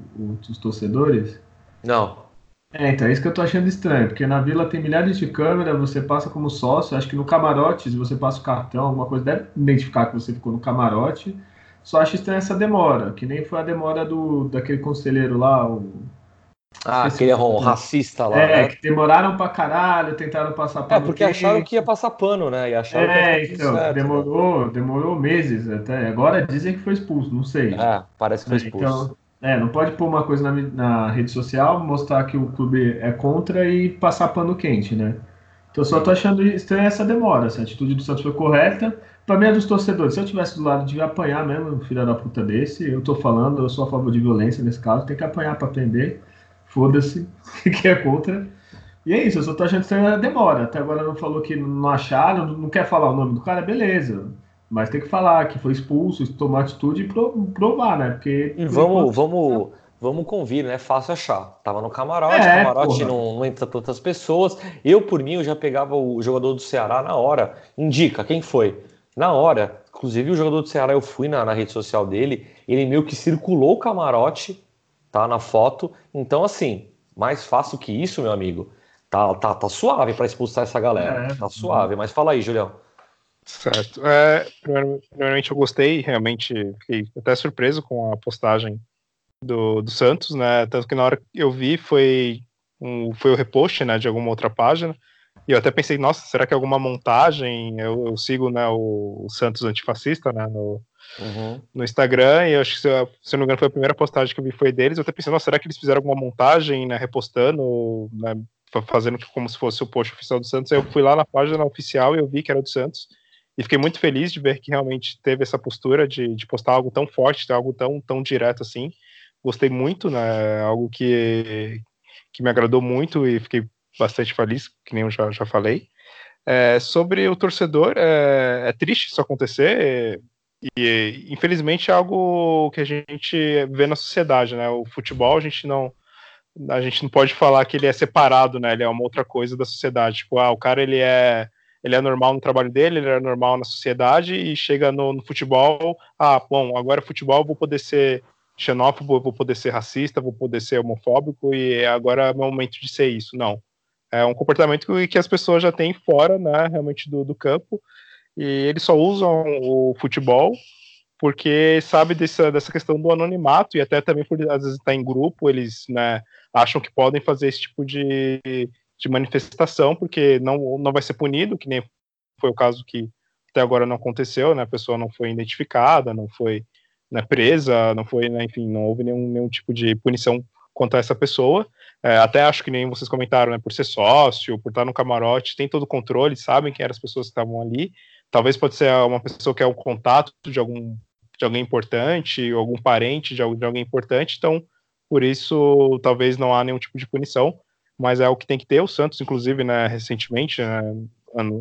os torcedores. Não. É, então é isso que eu tô achando estranho, porque na vila tem milhares de câmeras, você passa como sócio, acho que no camarote, se você passa o cartão, alguma coisa, deve identificar que você ficou no camarote. Só acho estranho essa demora, que nem foi a demora do daquele conselheiro lá, o... Ah, aquele um racista lá. É, né? que demoraram pra caralho, tentaram passar pano. É, porque acharam que ia passar pano, né? E acharam é, então, certo, demorou, né? demorou meses até. Agora dizem que foi expulso, não sei. É, parece que foi expulso. Então, é, não pode pôr uma coisa na, na, rede social, mostrar que o clube é contra e passar pano quente, né? Então só tô achando estranha essa demora. Se a atitude do Santos foi correta, pra mim é dos torcedores. Se eu tivesse do lado, devia apanhar mesmo, filho da puta desse. Eu tô falando, eu sou a favor de violência nesse caso, tem que apanhar pra aprender. Foda-se, que é contra. E é isso, eu só tô achando a demora. Até agora não falou que não acharam, não quer falar o nome do cara, beleza. Mas tem que falar que foi expulso, tomar atitude e provar, né? Porque. E vamos, vamos, vamos convir, né? Fácil achar. Tava no camarote, é, camarote não, não, entra tantas pessoas. Eu, por mim, eu já pegava o jogador do Ceará na hora. Indica quem foi. Na hora. Inclusive, o jogador do Ceará, eu fui na, na rede social dele, ele meio que circulou o camarote, tá? Na foto. Então, assim, mais fácil que isso, meu amigo. Tá, tá, tá suave para expulsar essa galera. É, tá suave. Mas fala aí, Julião. Certo. É, primeiramente eu gostei, realmente fiquei até surpreso com a postagem do, do Santos, né? Tanto que na hora que eu vi foi, um, foi o repost né, de alguma outra página. E eu até pensei, nossa, será que é alguma montagem? Eu, eu sigo né, o, o, Santos Antifascista né, no, uhum. no Instagram, e eu acho que, se, se eu não me engano, foi a primeira postagem que eu vi foi deles. Eu até pensei, nossa, será que eles fizeram alguma montagem, né, repostando, né, fazendo como se fosse o post oficial do Santos? Aí eu fui lá na página oficial e eu vi que era do Santos. E fiquei muito feliz de ver que realmente teve essa postura de, de postar algo tão forte, algo tão, tão direto assim. Gostei muito, né? Algo que, que me agradou muito e fiquei bastante feliz, que nem eu já, já falei. É, sobre o torcedor, é, é, triste isso acontecer e, infelizmente, é algo que a gente vê na sociedade, né? O futebol, a gente não a gente não pode falar que ele é separado, né? Ele é uma outra coisa da sociedade. Tipo, ah, o cara ele é ele é normal no trabalho dele, ele é normal na sociedade e chega no, no futebol, ah, bom, agora futebol eu vou poder ser xenófobo, vou poder ser racista, vou poder ser homofóbico e agora é o momento de ser isso. Não. É um comportamento que as pessoas já têm fora, né, realmente do, do campo e eles só usam o futebol porque sabe dessa, dessa questão do anonimato e até também por às vezes estar tá em grupo, eles né, acham que podem fazer esse tipo de, de manifestação, porque não, não vai ser punido, que nem foi o caso que até agora não aconteceu, né? A pessoa não foi identificada, não foi né, presa, não foi, né, enfim, não houve nenhum, nenhum tipo de punição contra essa pessoa. É, até acho que nem vocês comentaram, né? Por ser sócio, por estar no camarote, tem todo o controle, sabem quem eram as pessoas que estavam ali. Talvez pode ser uma pessoa que é o contato de algum de alguém importante, algum parente de, de alguém importante, então por isso talvez não há nenhum tipo de punição mas é o que tem que ter. O Santos, inclusive, né, recentemente, né,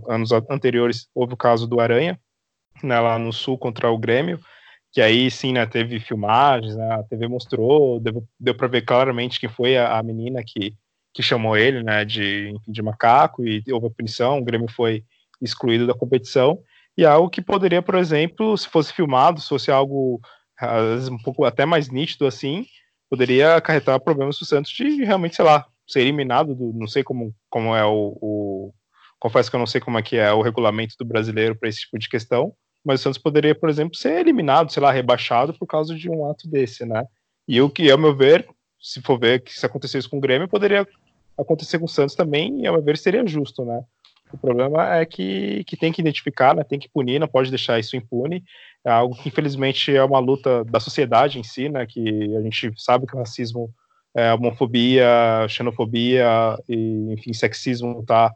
anos anteriores, houve o caso do Aranha, né, lá no Sul contra o Grêmio, que aí sim, né, teve filmagens, né, a TV mostrou, deu, deu para ver claramente quem foi a, a, menina que, que chamou ele, né, de, de macaco, e houve a punição, o Grêmio foi excluído da competição, e algo que poderia, por exemplo, se fosse filmado, se fosse algo às vezes um pouco até mais nítido assim, poderia acarretar problemas para o Santos de realmente, sei lá, ser eliminado do, não sei como, como é o, o, confesso que eu não sei como é que é o regulamento do brasileiro para esse tipo de questão, mas o Santos poderia, por exemplo, ser eliminado, sei lá, rebaixado por causa de um ato desse, né? E o que, ao meu ver, se for ver que se acontecesse com o Grêmio, poderia acontecer com o Santos também, e ao meu ver seria justo, né? O problema é que, que tem que identificar, né? tem que punir, não pode deixar isso impune. É algo que, infelizmente, é uma luta da sociedade em si, né? Que a gente sabe que o racismo é, homofobia, xenofobia e, enfim, sexismo está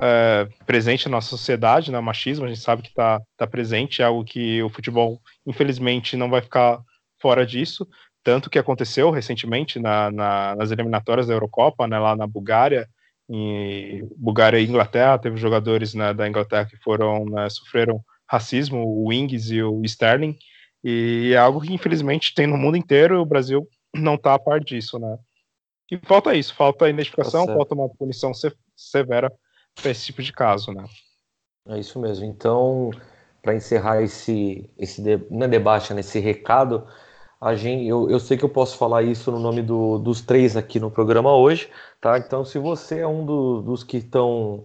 é, presente na nossa sociedade, né? machismo, a gente sabe que está tá presente, é algo que o futebol, infelizmente, não vai ficar fora disso, tanto que aconteceu recentemente na, na, nas eliminatórias da Eurocopa, né, lá na Bulgária, em Bulgária e Inglaterra, teve jogadores né, da Inglaterra que foram, né, sofreram racismo, o Ings e o Sterling, e é algo que infelizmente tem no mundo inteiro, e o Brasil não tá a par disso, né? E falta isso, falta identificação, tá falta uma punição severa para esse tipo de caso, né? É isso mesmo. Então, para encerrar esse, esse de, não é debate, nesse né, recado, a gente, eu, eu sei que eu posso falar isso no nome do, dos três aqui no programa hoje, tá? Então, se você é um do, dos que estão.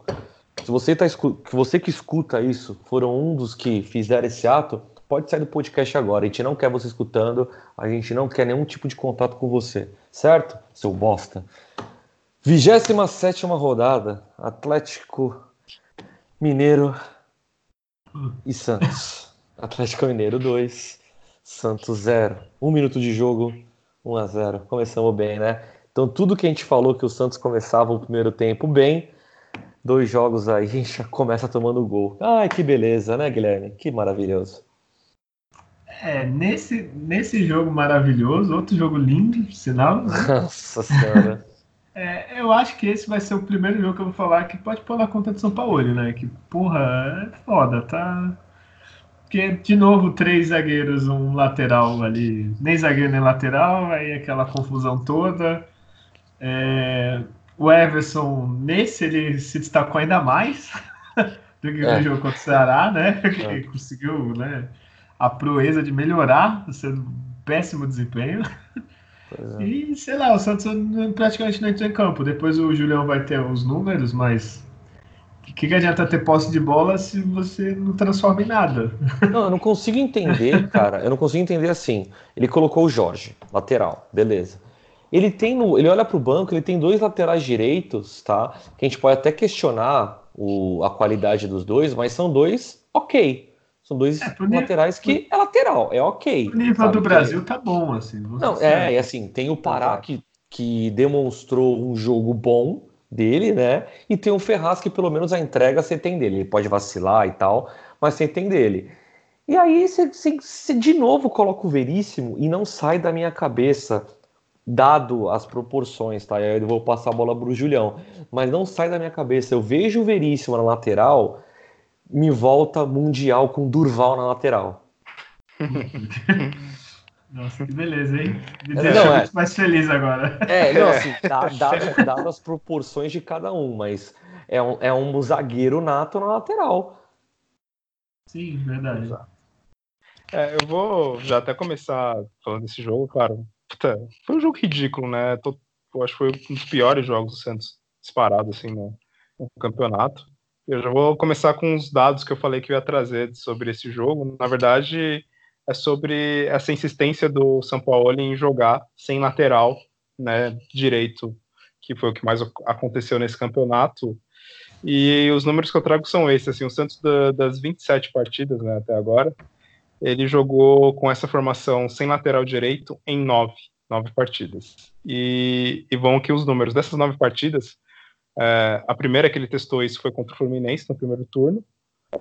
Se você, tá, você que escuta isso foram um dos que fizeram esse ato, pode sair do podcast agora. A gente não quer você escutando, a gente não quer nenhum tipo de contato com você, certo? Seu bosta. 27 rodada, Atlético Mineiro e Santos. Atlético Mineiro 2, Santos 0. Um minuto de jogo, 1 a 0. Começamos bem, né? Então tudo que a gente falou que o Santos começava o primeiro tempo bem, dois jogos aí a gente já começa tomando gol. Ai, que beleza, né, Guilherme? Que maravilhoso. É, nesse, nesse jogo maravilhoso, outro jogo lindo, sinal. Né? Nossa Senhora. É, eu acho que esse vai ser o primeiro jogo que eu vou falar que pode pôr na conta de São Paulo, né? Que, porra, é foda, tá? Porque, de novo, três zagueiros, um lateral ali, nem zagueiro nem lateral, aí aquela confusão toda. É, o Everson, nesse, ele se destacou ainda mais do que é. no jogo contra o Ceará, né? É. conseguiu, né? a proeza de melhorar o seu péssimo desempenho. É. E, sei lá, o Santos praticamente não entrou em campo. Depois o Julião vai ter os números, mas o que, que adianta ter posse de bola se você não transforma em nada? Não, eu não consigo entender, cara. Eu não consigo entender assim. Ele colocou o Jorge, lateral, beleza. Ele tem no, ele olha para o banco, ele tem dois laterais direitos, tá? Que a gente pode até questionar o, a qualidade dos dois, mas são dois ok. São dois é, laterais nível, que é lateral, é ok. O nível sabe? do Brasil tá bom, assim. Não, é, e assim, tem o Pará que, que demonstrou um jogo bom dele, né? E tem o Ferraz que pelo menos a entrega você tem dele. Ele pode vacilar e tal, mas você tem dele. E aí você, você, você de novo coloca o Veríssimo e não sai da minha cabeça dado as proporções, tá? Eu vou passar a bola para o Julião, mas não sai da minha cabeça. Eu vejo o Veríssimo na lateral, me volta Mundial com Durval na lateral. Nossa, que beleza, hein? Me é, deixa não, é, muito mais feliz agora. É, não, assim, dado as proporções de cada um, mas é um, é um zagueiro nato na lateral. Sim, verdade. É, eu vou já até começar falando desse jogo, claro. Puta, foi um jogo ridículo, né? Tô, eu acho que foi um dos piores jogos do Santos disparado, assim, no, no campeonato. Eu já vou começar com os dados que eu falei que eu ia trazer sobre esse jogo. Na verdade, é sobre essa insistência do São Paulo em jogar sem lateral né, direito, que foi o que mais aconteceu nesse campeonato. E os números que eu trago são esses. Assim, o Santos, da, das 27 partidas né, até agora, ele jogou com essa formação sem lateral direito em nove, nove partidas. E, e vão aqui os números. Dessas nove partidas, é, a primeira que ele testou isso foi contra o Fluminense no primeiro turno.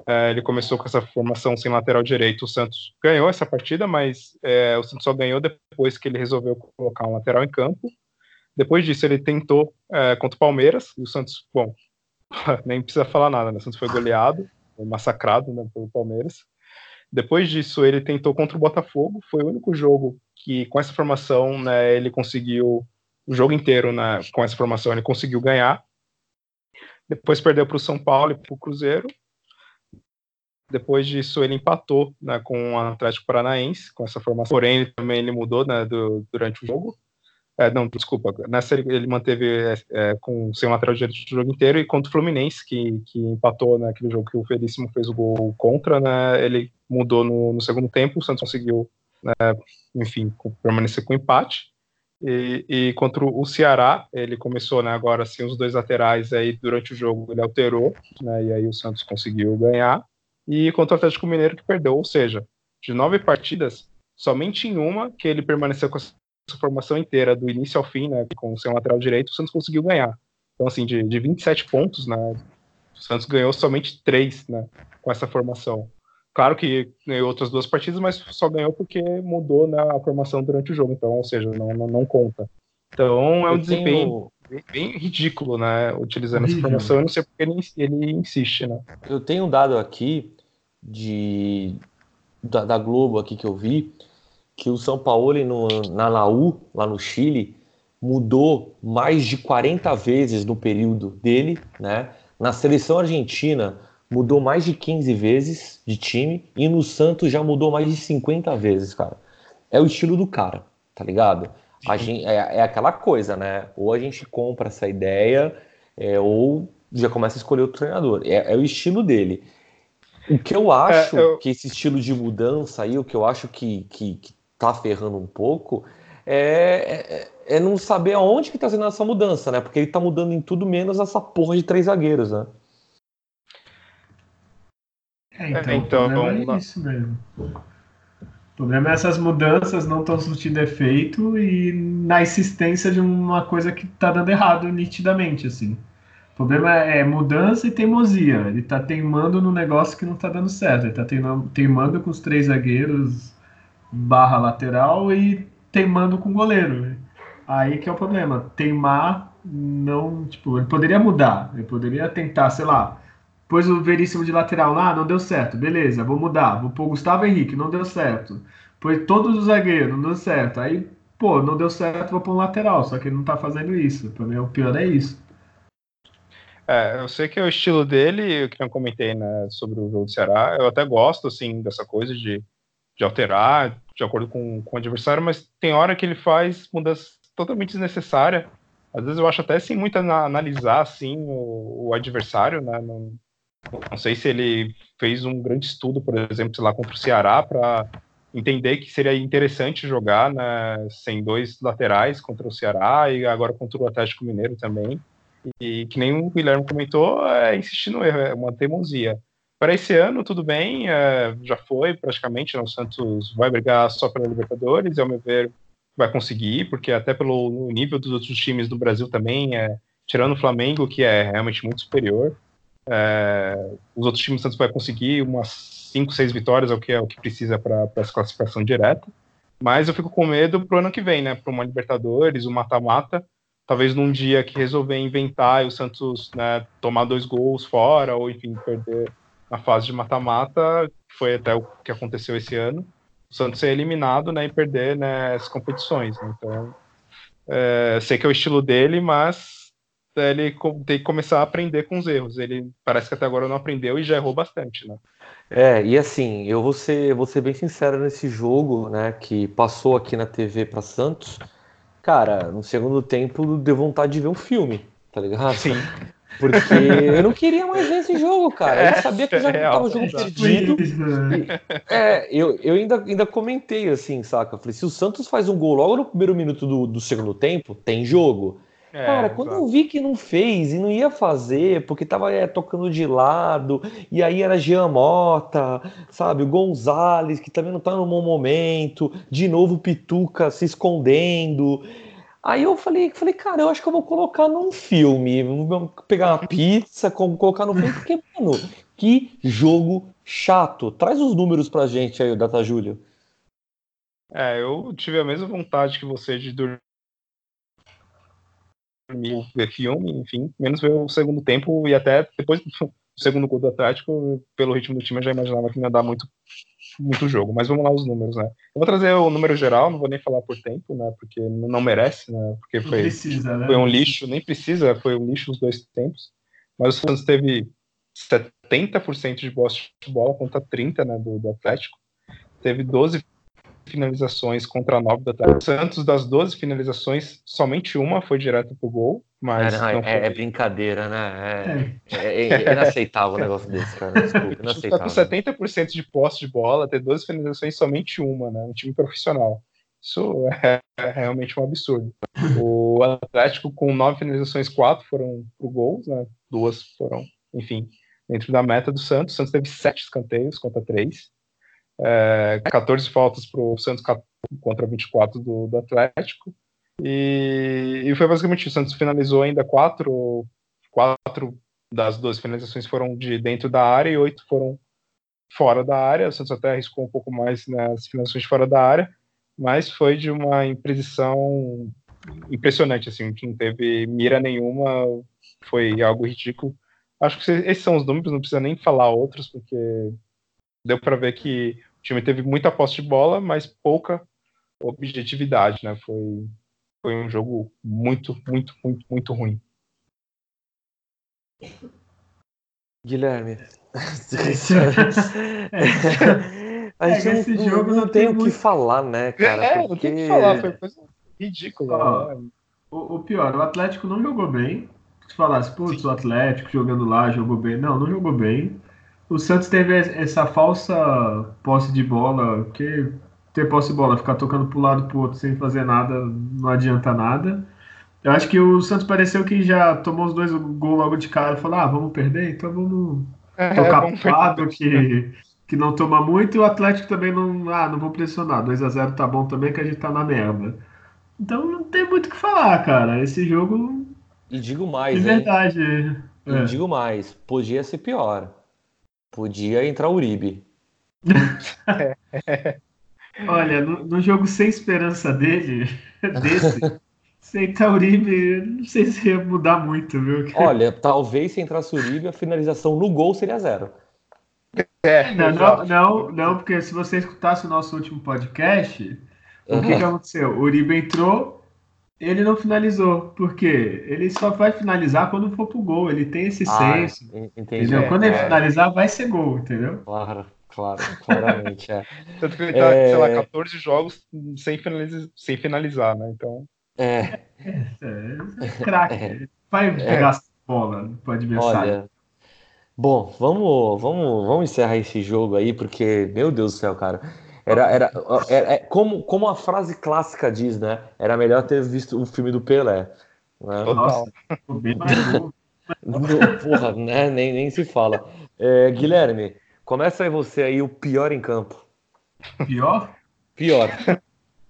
É, ele começou com essa formação sem lateral direito. O Santos ganhou essa partida, mas é, o Santos só ganhou depois que ele resolveu colocar um lateral em campo. Depois disso, ele tentou é, contra o Palmeiras, e o Santos, bom, nem precisa falar nada, né? O Santos foi goleado, foi massacrado né, pelo Palmeiras. Depois disso, ele tentou contra o Botafogo, foi o único jogo que, com essa formação, né, ele conseguiu, o jogo inteiro, né, com essa formação, ele conseguiu ganhar. Depois perdeu para o São Paulo e para o Cruzeiro. Depois disso, ele empatou né, com o Atlético Paranaense, com essa formação. Porém, ele também ele mudou né, do, durante o jogo. É, não, desculpa. Nessa ele, ele manteve é, é, com sem lateral direito o jogo inteiro e contra o Fluminense, que, que empatou naquele jogo que o Felíssimo fez o gol contra, né, ele mudou no, no segundo tempo. O Santos conseguiu, né, enfim, permanecer com empate. E, e, contra o Ceará, ele começou né, agora assim, os dois laterais aí durante o jogo ele alterou, né, e aí o Santos conseguiu ganhar. E contra o Atlético Mineiro que perdeu, ou seja, de nove partidas, somente em uma que ele permaneceu com essa formação inteira, do início ao fim, né, com o seu lateral direito, o Santos conseguiu ganhar. Então, assim, de, de 27 pontos, né, o Santos ganhou somente três né, com essa formação. Claro que ganhou outras duas partidas, mas só ganhou porque mudou né, a formação durante o jogo, então, ou seja, não, não, não conta. Então é um eu desempenho tenho... bem, bem, ridículo, né? Utilizando essa formação, eu não sei porque ele, ele insiste, né? Eu tenho um dado aqui de da, da, Globo aqui que eu vi, que o São Paulo no, na Laú, lá no Chile, mudou mais de 40 vezes no período dele, né? Na seleção argentina, mudou mais de 15 vezes de time e no Santos já mudou mais de 50 vezes, cara. É o estilo do cara, tá ligado? A gente, é, é aquela coisa, né? Ou a gente compra essa ideia, é, ou já começa a escolher o treinador. É, é, o estilo dele. O que eu acho é, eu... que esse estilo de mudança aí, o que eu acho que, que, que tá ferrando um pouco, é, é, é não saber aonde que tá sendo essa mudança, né? Porque ele tá mudando em tudo menos essa porra de três zagueiros, né? É, então, é, então, o problema é isso mesmo. O problema é essas mudanças não estão surtindo efeito e na insistência de uma coisa que está dando errado nitidamente, assim. O problema é mudança e teimosia. Ele está teimando no negócio que não está dando certo. Ele está teimando com os três zagueiros barra lateral e teimando com o goleiro. Aí que é o problema. Teimar não, tipo, ele poderia mudar. Ele poderia tentar, sei lá, Pôs o Veríssimo de lateral lá, não deu certo. Beleza, vou mudar. Vou pôr o Gustavo Henrique, não deu certo. Pôs todos os zagueiros, não deu certo. Aí, pô, não deu certo, vou pôr um lateral. Só que ele não tá fazendo isso. Pra mim, o pior é isso. É, eu sei que é o estilo dele, o que eu comentei né, sobre o jogo do Ceará. Eu até gosto, assim, dessa coisa de, de alterar de acordo com, com o adversário, mas tem hora que ele faz mudanças totalmente desnecessárias. Às vezes eu acho até sem muito analisar assim o, o adversário, né? Não, não sei se ele fez um grande estudo, por exemplo, sei lá, contra o Ceará, para entender que seria interessante jogar né, sem dois laterais contra o Ceará e agora contra o Atlético Mineiro também. E que nem o Guilherme comentou, é insistir no erro, é uma teimosia. Para esse ano, tudo bem, é, já foi praticamente, né, o Santos vai brigar só pela Libertadores, e ao meu ver vai conseguir, porque até pelo nível dos outros times do Brasil também, é, tirando o Flamengo, que é realmente muito superior, é, os outros times do Santos vai conseguir umas 5, 6 vitórias, é o que é o que precisa para essa classificação direta. Mas eu fico com medo pro ano que vem, né? Para uma Libertadores, o um mata-mata. Talvez num dia que resolver inventar e o Santos né, tomar dois gols fora, ou enfim, perder na fase de mata-mata, foi até o que aconteceu esse ano. O Santos ser eliminado né, e perder né, as competições. Né? Então, é, sei que é o estilo dele, mas ele tem que começar a aprender com os erros. Ele parece que até agora não aprendeu e já errou bastante, né? É, e assim, eu vou ser, vou ser bem sincero nesse jogo, né, que passou aqui na TV para Santos. Cara, no segundo tempo deu vontade de ver um filme, tá ligado? Sim. Porque eu não queria mais ver esse jogo, cara. Eu sabia que já é tava o jogo perdido. E, é, eu, eu ainda, ainda comentei assim, saca? Falei, se o Santos faz um gol logo no primeiro minuto do, do segundo tempo, tem jogo. É, Cara, quando exato. eu vi que não fez e não ia fazer, porque tava é, tocando de lado, e aí era Jean Mota, sabe, o Gonzalez, que também não tá no bom momento, de novo o Pituca se escondendo. Aí eu falei, falei, cara, eu acho que eu vou colocar num filme, vou pegar uma pizza, colocar no filme, porque, mano, que jogo chato. Traz os números pra gente aí, o Data Júlio. É, eu tive a mesma vontade que você de dormir ver filme, enfim, menos ver o segundo tempo e até depois do segundo gol do Atlético, pelo ritmo do time, eu já imaginava que ia dar muito, muito jogo. Mas vamos lá os números, né? Eu vou trazer o número geral, não vou nem falar por tempo, né? Porque não merece, né? Porque foi, precisa, né? foi um lixo, nem precisa, foi um lixo os dois tempos. Mas o Santos teve 70% de bosta de bola contra 30% né, do, do Atlético. Teve 12 finalizações contra 9 do Atlético. Santos, das 12 finalizações, somente uma foi direto pro gol. Mas é, não, é, é, brincadeira, né? É, é, é inaceitável um negócio desse, cara. Desculpa, tá inaceitável. com 70% de posse de bola, ter 12 finalizações, somente uma, né? Um time profissional. Isso é, é realmente um absurdo. O Atlético, com 9 finalizações, 4 foram pro gol, né? Duas foram, enfim, dentro da meta do Santos. O Santos teve 7 escanteios contra 3 é, 14 faltas para o Santos contra 24 do, do Atlético. E, e, foi basicamente. O Santos finalizou ainda quatro, quatro das 12 finalizações foram de dentro da área e oito foram fora da área. O Santos até arriscou um pouco mais nas finalizações fora da área, mas foi de uma imprecisão impressionante. Assim, não teve mira nenhuma, foi algo ridículo. Acho que esses são os números, não precisa nem falar outros, porque deu para ver que time teve muita posse de bola, mas pouca objetividade, né? Foi, foi um jogo muito, muito, muito, muito ruim. Guilherme. a gente é, não, jogo não, não tem o que falar, né, cara? É, porque... não tem o que falar, foi coisa ridícula. né? o, o, pior, o Atlético não jogou bem. Se falasse, putz, o Atlético jogando lá, jogou bem. Não, não jogou bem. O Santos teve essa falsa posse de bola, que ter posse de bola, ficar tocando para um lado para o outro sem fazer nada, não adianta nada. Eu acho que o Santos pareceu que já tomou os dois gols logo de cara e falou: ah, vamos perder, então vamos é, tocar para o lado que, que não toma muito. E o Atlético também não, ah, não vou pressionar, 2 a 0 tá bom também que a gente tá na merda. Então não tem muito o que falar, cara. Esse jogo. E digo mais, de verdade. E é. digo mais, podia ser pior. Podia entrar o Uribe. Olha, no, no, jogo sem esperança dele, desse, sem entrar o Uribe, não sei se ia mudar muito, viu? Olha, talvez se entrasse o Uribe, a finalização no gol seria zero. É, não, não, não, não, porque se você escutasse o nosso último podcast, uhum. o que, que aconteceu? O Uribe entrou, ele não finalizou. Por quê? Ele só vai finalizar quando for pro gol. Ele tem esse ah, senso. Entendi. Entendeu? É, quando ele é. finalizar, vai ser gol, entendeu? Claro, claro, claramente. É. Tanto que ele tá, é... sei lá, 14 jogos sem, finalizar, sem finalizar, né? Então. É. É, é, é craque. Vai pegar a bola pro adversário. Olha. Bom, vamos, vamos, vamos encerrar esse jogo aí, porque, meu Deus do céu, cara. Era, era, era, é, como, como a frase clássica diz, né? Era melhor ter visto o filme do Pelé. Né? Nossa, Porra, né? Nem, nem se fala. É, Guilherme, começa aí você aí, o pior em campo. Pior? Pior.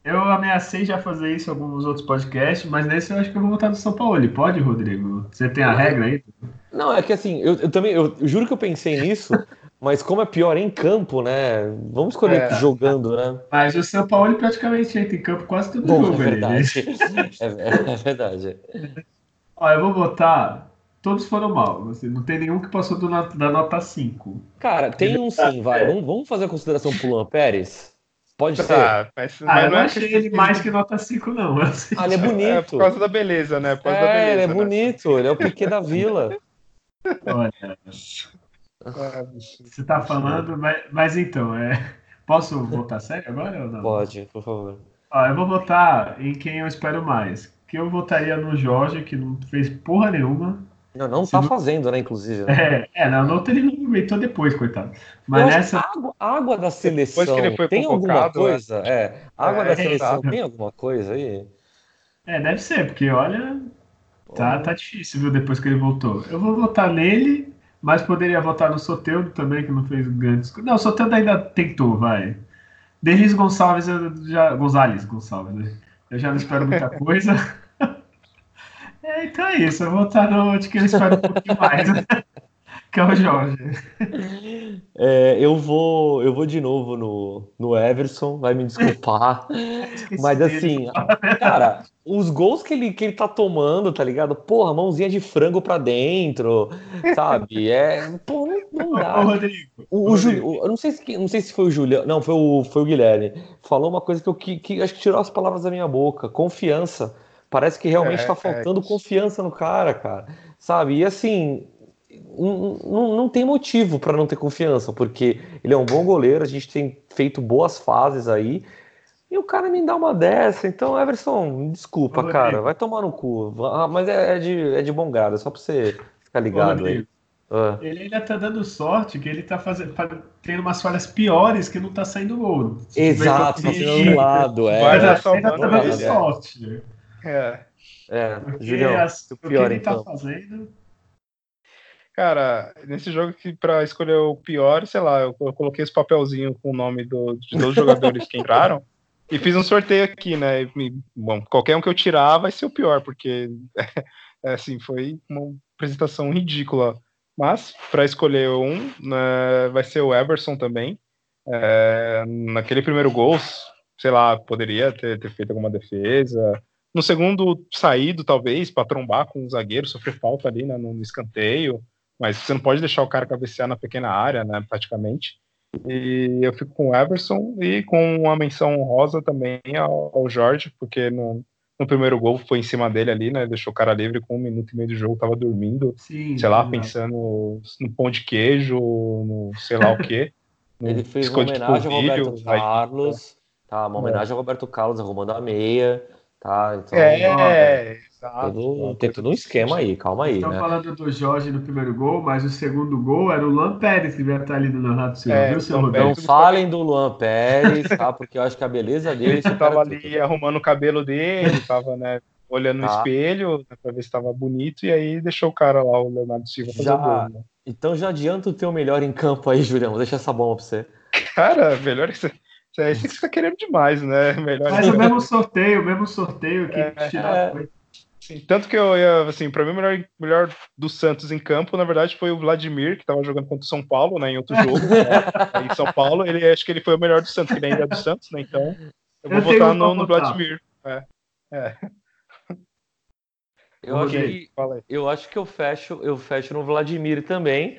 Eu ameacei já fazer isso em alguns outros podcasts, mas nesse eu acho que eu vou votar no São Paulo. Ele pode, Rodrigo? Você tem a regra aí? Não, é que assim, eu, eu também, eu, eu, juro que eu pensei nisso, mas como é pior em campo, né? Vamos escolher É. jogando, né? Mas o São Paulo praticamente entra em campo quase todo Bom, jogo é né? verdade. É, é verdade. Ó, eu vou botar. Todos foram mal. Assim, não tem nenhum que passou do da nota 5. Cara, tem um sim, vai. Vamos, vamos fazer a consideração pro Luan Pérez? Pode ser. Tá, mas, Ah, mas eu não é achei que- ele mais que nota 5, não. Assim, Ah, ele é É bonito. por causa da beleza, né? Por causa da É, beleza, ele é né? bonito, ele é o Piquet da Vila. olha, É, você tá falando, mas, mas então, é. Posso votar sério agora ou não? Pode, por favor. Ó, eu vou votar em quem eu espero mais. Que eu votaria no Jorge, que não fez porra nenhuma. Não, não Se tá não- fazendo, né, inclusive. né? É, é não, no outro ele não aguentou depois, coitado. Mas nessa. água, água da seleção Depois que ele foi tem alguma convocado, coisa? É, a água É, da seleção exato. tem alguma coisa aí? É, deve ser, porque olha, tá, tá difícil, viu, depois que ele voltou. Eu vou votar nele, mas poderia votar no Soteldo também, que não fez grandes. Não, o Soteldo ainda tentou, vai. Denis Gonçalves, já. Gonzalez Gonçalves, né? Eu já não espero muita coisa. É, então é isso, eu vou votar no de que eu espero um pouquinho mais, que é o Jorge. É, eu vou, eu vou de novo no, no Everson, vai me desculpar. Esqueci Mas assim, cara, os gols que ele, que ele tá tomando, tá ligado? Porra, mãozinha de frango pra dentro, sabe? É, pô, não, não Ô, dá. Rodrigo. O, o o- eu não sei se, não sei se foi o Juliano, não, foi o, foi o Guilherme. Falou uma coisa que eu que, que acho que tirou as palavras da minha boca. Confiança. Parece que realmente É, tá é. faltando confiança no cara, cara. Sabe? E assim, não, não, tem motivo para não ter confiança, porque ele é um bom goleiro, a gente tem feito boas fases aí. E o cara me dá uma dessa, então, Everson, desculpa, Ô, cara, vai tomar no cu. Ah, Mas é, é de, é de bom grado, é só pra você ficar Ô, ligado aí. Rodrigo, Ah. Ele ainda tá dando sorte que ele tá fazendo, fa- tendo umas falhas piores que não tá saindo gol. Exato, tá sendo anulado, é. Mas dar ainda tá dando é. sorte. É. É, Porque, Julião, as- o o que ele tá então. fazendo. Cara, nesse jogo que pra escolher o pior, sei lá, eu, eu coloquei esse papelzinho com o nome do- de todos os jogadores que entraram e fiz um sorteio aqui, né? E, bom, qualquer um que eu tirar vai ser o pior, porque é, assim, foi uma apresentação ridícula. Mas para escolher um, né, vai ser o Everson também. É, naquele primeiro gol, sei lá, poderia ter, ter feito alguma defesa. No segundo, saído, talvez, para trombar com o zagueiro, sofrer falta ali né, no escanteio. Mas você não pode deixar o cara cabecear na pequena área, né, praticamente. E eu fico com o Everson e com uma menção honrosa também ao, ao Jorge, porque no, no primeiro gol foi em cima dele ali, né? Deixou o cara livre com um minuto e meio do jogo, tava dormindo, Sim, sei lá, exato. pensando no pão de queijo, no sei lá o quê. Ele fez uma de homenagem ao Roberto aí- Carlos, tá? Uma homenagem ao Roberto Carlos arrumando a meia, tá? Então, É, exato. todo- tem todo um esquema aí, calma aí, Estão né? falando do Jorge no primeiro gol, mas o segundo gol era o Lan Pérez que devia estar ali do Leonardo Silva, É, viu, seu Rodrigo? Não falem do Luan Pérez, tá? Porque eu acho que a beleza dele Ele supera tava tudo. ali arrumando o cabelo dele, tava, né, olhando no Tá. espelho né, pra ver se tava bonito, e aí deixou o cara lá, o Leonardo Silva, fazer Já- o gol, né? Então já adianta o teu melhor em campo aí, Julião. Deixa essa bomba pra você. Cara, melhor que você. É isso que você tá querendo demais, né? Melhor Mas o mesmo sorteio, o mesmo sorteio que É, tirar foi. Tanto que eu ia, assim, pra mim o melhor, melhor do Santos em campo, na verdade, foi o Vladimir, que tava jogando contra o São Paulo, né, em outro jogo. né, em São Paulo, ele acho que ele foi o melhor do Santos, que ele ainda é do Santos, né? Então, eu vou Eu votar no, no. Vladimir. É. É, Eu acho, Rodrigo, que, eu acho que eu fecho, eu fecho no Vladimir também.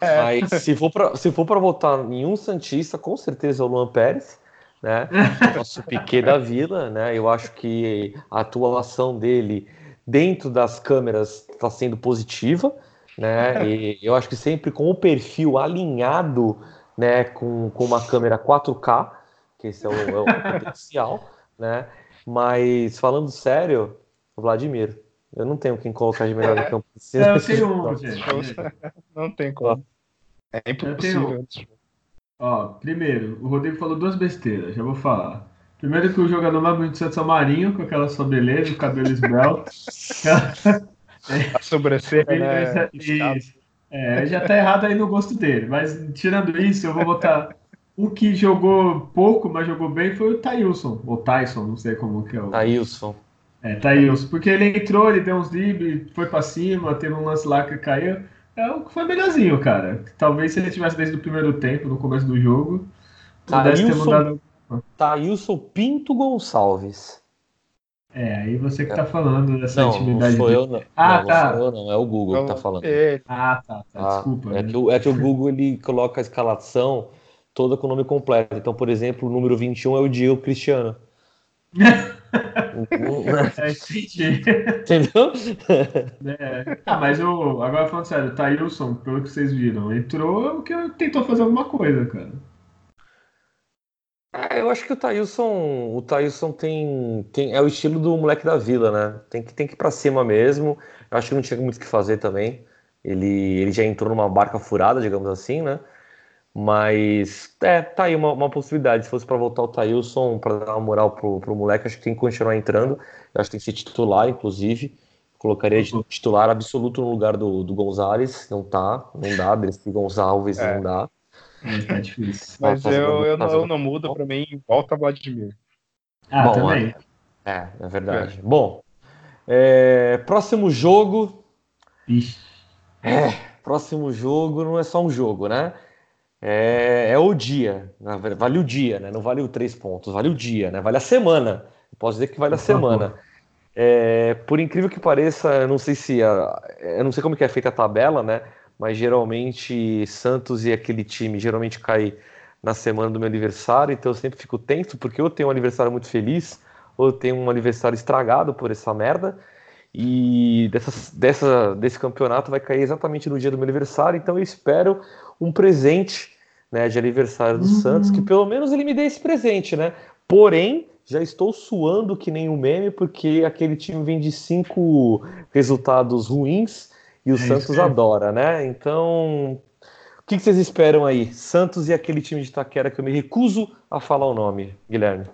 É. Mas se for pra, se for para votar em um Santista, com certeza é o Luan Pérez, né? Nosso Piquet da Vila, né? Eu acho que a atuação dele dentro das câmeras está sendo positiva, né? E eu acho que sempre com o perfil alinhado, né? Com, com uma câmera 4K, que esse é o, é o potencial, né? Mas falando sério, o Vladimir. Eu não tenho quem colocar de melhor em campo. É, eu tenho um, gente. Não tem como. É impossível. Ó, primeiro, o Rodrigo falou duas besteiras, já vou falar. Primeiro que o jogador mais bonito do Santos é o Marinho, com aquela sua beleza, o cabelo esbelto. A sobrancelha, né? isso. É, já tá errado aí no gosto dele. Mas tirando isso, eu vou botar. O que jogou pouco, mas jogou bem foi o Thailson. Ou Tyson, não sei como que é o. Ailson. É, Thailson. Porque ele entrou, ele deu uns dribles, foi pra cima, teve um lance lá que caiu. é o que foi melhorzinho, cara. Talvez se ele tivesse desde o primeiro tempo, no começo do jogo, pudesse ter mudado. Thailson Pinto Gonçalves. É, aí você que tá falando dessa não, intimidade. Não sou eu, não. Ah, não, tá. Não sou eu, não. É o Google que tá falando. É. Ah, tá. tá. Ah, Desculpa. É, né? que o, é que o Google ele coloca a escalação toda com o nome completo. Então, por exemplo, o número 21 é o Diego Cristiano. é, entendi. Entendeu? É. Ah, mas o, agora falando sério, o Thailson, pelo que vocês viram, entrou que tentou fazer alguma coisa, cara. É, eu acho que o Thailson, o Thailson tem, tem, é o estilo do moleque da vila, né? Tem que, tem que ir pra cima mesmo. Eu acho que não tinha muito o que fazer também. Ele, ele já entrou numa barca furada, digamos assim, né? Mas, é, tá aí uma, uma possibilidade. Se fosse para voltar o Thailson, para dar uma moral pro, pro moleque, acho que tem que continuar entrando. Eu acho que tem que ser titular, inclusive. Colocaria de titular absoluto no lugar do, do Gonzalez. Não tá, não dá. Desse Gonçalves, é. não dá. É, tá difícil. Mas eu, eu, não, eu não mudo, para mim, volta Vladimir. Ah, Bom, também. É, é verdade. É. Bom, é, próximo jogo. Ixi. É, próximo jogo não é só um jogo, né? É, é o dia. Vale o dia, né? Não vale o três pontos, vale o dia, né? Vale a semana. Posso dizer que vale a semana. É, por incrível que pareça, eu não sei se a, eu não sei como que é feita a tabela, né? mas geralmente Santos e aquele time geralmente cai na semana do meu aniversário, então eu sempre fico tenso, porque eu tenho um aniversário muito feliz, ou eu tenho um aniversário estragado por essa merda, e dessa, dessa, desse campeonato vai cair exatamente no dia do meu aniversário, então eu espero um presente né, de aniversário do uhum. Santos, que pelo menos ele me dê esse presente, né? Porém, já estou suando que nem um meme, porque aquele time vem de cinco resultados ruins, e o é Santos adora, né? Então, o que, vocês esperam aí? Santos e aquele time de Taquera que eu me recuso a falar o nome, Guilherme.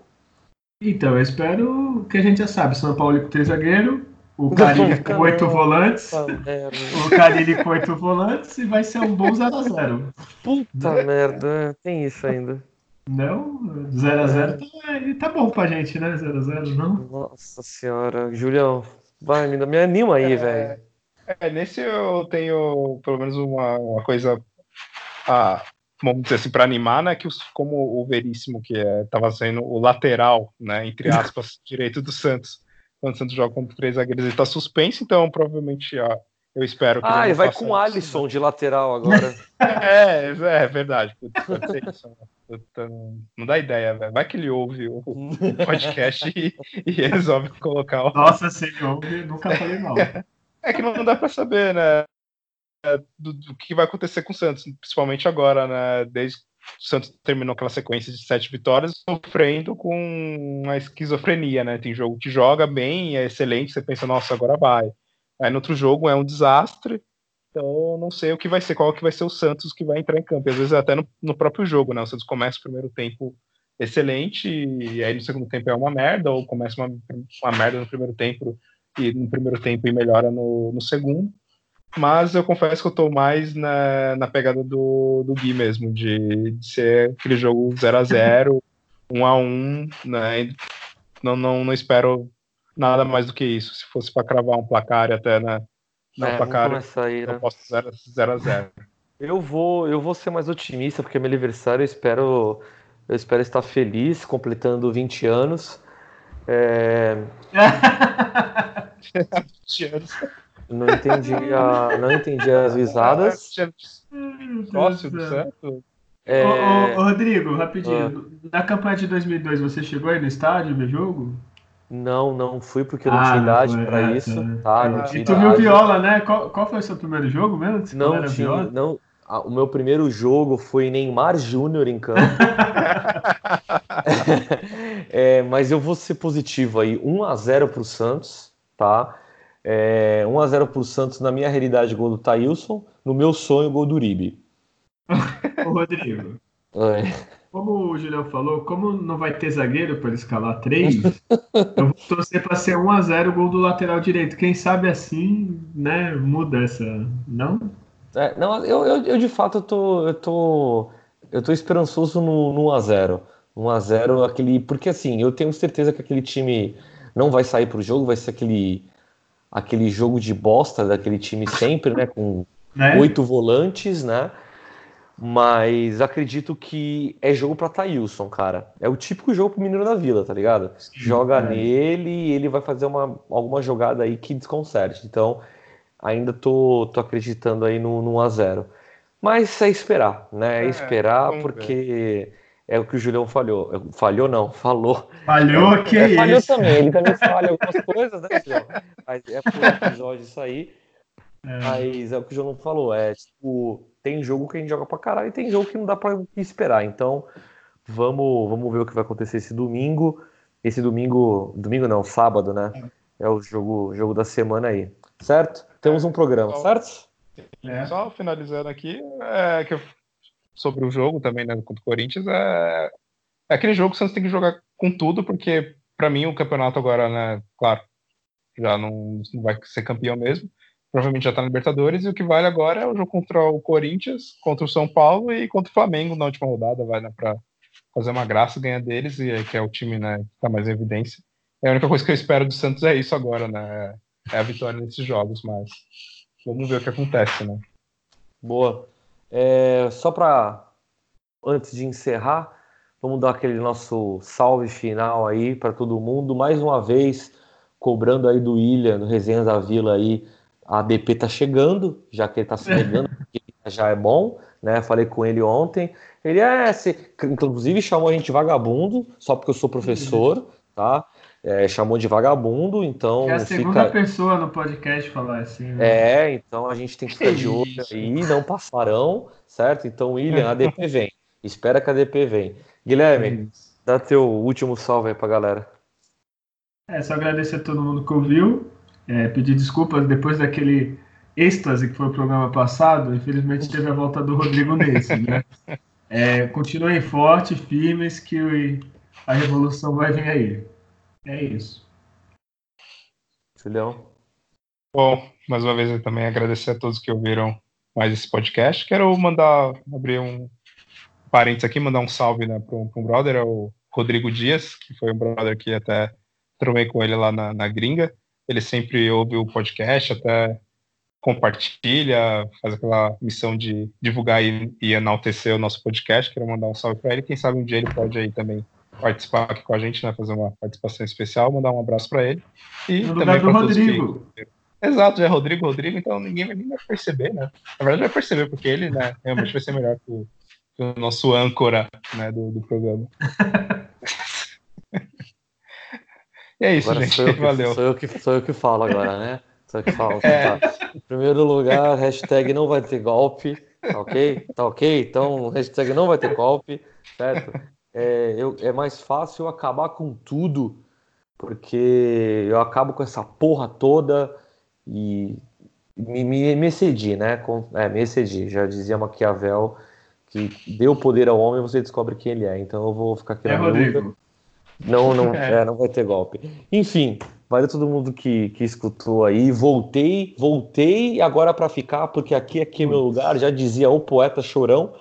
Então, eu espero que a gente já sabe, São Paulo com três zagueiros, o Carilli com oito volantes, o Carilli com oito volantes e vai ser um bom 0x0. Puta né? merda, tem isso ainda. Não, 0x0 tá, tá bom pra gente, né? 0x0, não? Nossa senhora, Julião, vai, me, me anima aí, é... velho. É, nesse eu tenho pelo menos uma, uma coisa, ah, vamos dizer assim, para animar, né? Que os, como o Veríssimo, que estava é, sendo o lateral, né? Entre aspas, direito do Santos, quando o Santos joga contra três zagueiros, ele está suspenso, então provavelmente ah, eu espero que. Ah, ele vai com o Alisson de lateral agora. é, é verdade. pode ser isso. Né? Não dá ideia, velho. Vai que ele ouve o podcast e, e resolve colocar o. Nossa, se ele ouve, nunca falei mal. É que não dá para saber, né? Do, do, que vai acontecer com o Santos, principalmente agora, né? Desde o Santos terminou aquela sequência de sete vitórias, sofrendo com uma esquizofrenia, né? Tem jogo que joga bem, é excelente, você pensa, nossa, agora vai. Aí no outro jogo é um desastre, então não sei o que vai ser, qual que vai ser o Santos que vai entrar em campo. E às vezes até no, no próprio jogo, né? O Santos começa o primeiro tempo excelente, e aí no segundo tempo é uma merda, ou começa uma, uma merda no primeiro tempo e no primeiro tempo e melhora no, no segundo. Mas eu confesso que eu tô mais na, na pegada do, do Gui mesmo, de, de ser aquele jogo 0 a 0 1 a 1 né? Não, não, não espero nada mais do que isso. Se fosse para cravar um placar até na, na é, placar, aí, né? eu posso 0 a 0 Eu vou, eu vou ser mais otimista, porque é meu aniversário eu espero, eu espero estar feliz, completando 20 anos. É... Não entendi, a, não entendi as risadas. Próximo, certo? É... Ô, ô, ô, Rodrigo, rapidinho. Ah. Na campanha de 2002, você chegou aí no estádio ver jogo? Não, não fui porque eu não ah, tinha idade para é, isso. Tá, não tinha e tu viu viola, né? Qual, qual foi o seu primeiro jogo mesmo? não tinha, não. O meu primeiro jogo foi Neymar Júnior em campo. é, mas eu vou ser positivo aí, 1 a 0 para o Santos, tá? É, 1 a 0 para o Santos, na minha realidade, gol do Thailson. No meu sonho, gol do Uribe. Ô, Rodrigo. Oi. Como o Julião falou, como não vai ter zagueiro para escalar três, eu vou torcer para ser 1 a 0 gol do lateral direito. Quem sabe assim, né, muda essa, não? É, não, eu, eu, eu, de fato eu tô, eu tô, eu tô esperançoso no, no 1 a 0 1 a 0 aquele, porque assim, eu tenho certeza que aquele time não vai sair pro jogo, vai ser aquele aquele jogo de bosta daquele time sempre, né? Com né? oito volantes, né? Mas acredito que é jogo para Thailson, cara. É o típico jogo pro Menino da Vila, tá ligado? Sim, Joga é. nele e ele vai fazer uma, alguma jogada aí que desconcerte. Então, ainda tô, tô acreditando aí no, no 1x0. Mas é esperar, né? É, é esperar porque ver. É o que o Julião falhou. Falhou não, falou. Falhou é, que é, Falhou isso? também, ele também falha algumas coisas, né, Julião? Mas é por episódio isso aí. É. Mas é o que o João falou, é tipo, tem jogo que a gente joga pra caralho e tem jogo que não dá pra esperar. Então, vamos, vamos ver o que vai acontecer esse domingo. Esse domingo, domingo não, sábado, né? É o jogo, jogo da semana aí, certo? Temos um programa, certo? É. Só finalizando aqui, é, que eu, sobre o jogo também, né, contra o Corinthians, é, é aquele jogo que o Santos tem que jogar com tudo, porque para mim o campeonato agora, né, claro, já não, não vai ser campeão mesmo, provavelmente já está na Libertadores, e o que vale agora é o jogo contra o Corinthians, contra o São Paulo e contra o Flamengo na última rodada, vai, né, para fazer uma graça, ganhar deles, e que é o time, né, que tá mais em evidência. É a única coisa que eu espero do Santos é isso agora, né, é a vitória nesses jogos, mas Vamos ver o que acontece, né? Boa. É, só para antes de encerrar, vamos dar aquele nosso salve final aí para todo mundo. Mais uma vez, cobrando aí do Ilha, no Resenha da Vila aí, a DP tá chegando, já que ele tá se pegando, já é bom, né? Falei com ele ontem. Ele é, se, inclusive chamou a gente vagabundo, só porque eu sou professor, tá? É, chamou de vagabundo, então. É a segunda fica... pessoa no podcast falar assim. Né? É, então a gente tem que ficar de olho aí, não passarão, certo? Então, William, a DP vem. Espera que a DP vem. Guilherme, dá teu último salve aí pra galera. É, só agradecer a todo mundo que ouviu. É, pedir desculpas depois daquele êxtase que foi o programa passado. Infelizmente teve a volta do Rodrigo nesse, né? É, continuem fortes, firmes, que a revolução vai vir aí. É isso. Julião. Bom, mais uma vez eu também agradecer a todos que ouviram mais esse podcast. Quero mandar, abrir um parênteses aqui, mandar um salve né, para um, um, brother, é o Rodrigo Dias, que foi um brother que até tromei com ele lá na, na gringa. Ele sempre ouve o podcast, até compartilha, faz aquela missão de divulgar e, e enaltecer o nosso podcast. Quero mandar um salve para ele. Quem sabe um dia ele pode aí também participar aqui com a gente, né, fazer uma participação especial, mandar um abraço para ele. E no também para Rodrigo. Que... Exato, já é Rodrigo, Rodrigo, então ninguém, vai perceber, né? Na verdade vai perceber, porque ele, né, realmente vai ser melhor que o, que o nosso âncora, né, do, do programa. e é isso, agora gente. Sou que, Valeu. Sou eu, que, sou eu que falo agora, né? Sou eu que falo. É. Tá. Em primeiro lugar, hashtag não vai ter golpe, tá ok? Tá ok? Então, hashtag não vai ter golpe, certo? É, eu, é mais fácil eu acabar com tudo, porque eu acabo com essa porra toda e me, me, me excedi, né? Com, é, me excedi. Já dizia Maquiavel que deu poder ao homem você descobre quem ele é. Então eu vou ficar aqui é, na Rodrigo. Não, não, é. não vai ter golpe. Enfim, valeu todo mundo que, que escutou aí. Voltei, voltei agora para ficar, porque aqui, aqui é meu lugar. Já dizia o poeta chorão.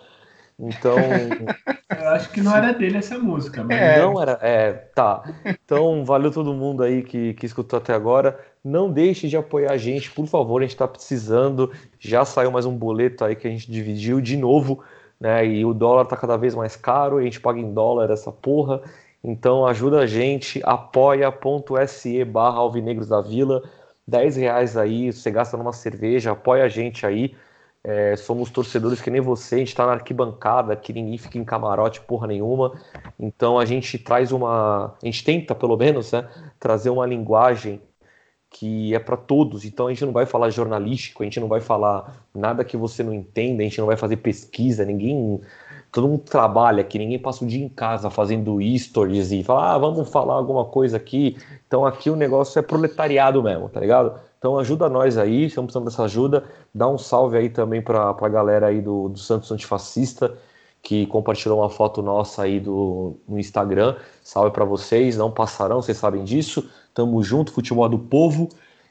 Então. Eu acho que não era dele essa música, mas. É. Não era. É, tá. Então, valeu todo mundo aí que, que escutou até agora. Não deixe de apoiar a gente, por favor, a gente tá precisando. Já saiu mais um boleto aí que a gente dividiu de novo, né? E o dólar tá cada vez mais caro, a gente paga em dólar essa porra. Então ajuda a gente, apoia.se barra Alvinegros da Vila. 10 reais aí, você gasta numa cerveja, apoia a gente aí. É, somos torcedores que nem você, a gente está na arquibancada, que ninguém fica em camarote porra nenhuma. Então a gente traz uma. A gente tenta, pelo menos, né, trazer uma linguagem que é para todos. Então a gente não vai falar jornalístico, a gente não vai falar nada que você não entenda, a gente não vai fazer pesquisa, ninguém. Todo mundo trabalha aqui, ninguém passa o dia em casa fazendo stories e fala, ah, vamos falar alguma coisa aqui. Então aqui o negócio é proletariado mesmo, tá ligado? Então ajuda nós aí, estamos precisando dessa ajuda. Dá um salve aí também para a galera aí do, do Santos Antifascista, que compartilhou uma foto nossa aí do, no Instagram. Salve para vocês, não passarão, vocês sabem disso. Tamo junto, futebol do povo.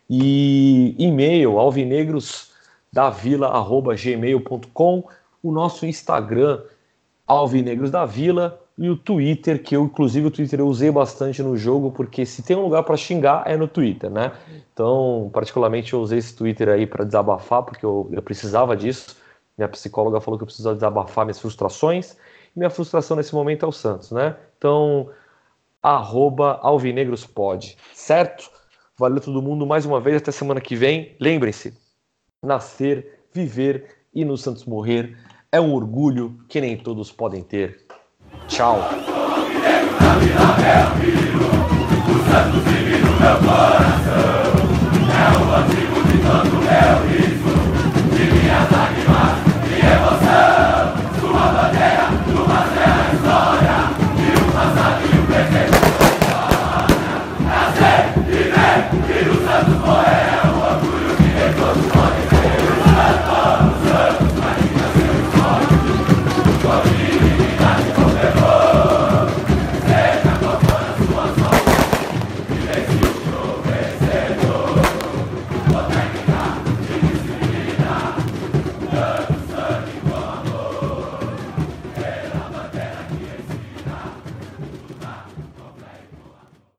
E e-mail, alvinegrosdavila.gmail.com. O nosso Instagram, Alvinegros da Vila. e o Twitter, que eu, inclusive, o Twitter eu usei bastante no jogo, porque se tem um lugar para xingar é no Twitter, né? Então, particularmente, eu usei esse Twitter aí para desabafar, porque eu, eu precisava disso. Minha psicóloga falou que eu precisava desabafar minhas frustrações. E minha frustração nesse momento é o Santos, né? Então, arroba alvinegrospod, certo? Valeu todo mundo mais uma vez, até semana que vem. Lembrem-se, nascer, viver e no Santos morrer é um orgulho que nem todos podem ter. Tchau. É o antigo de tanto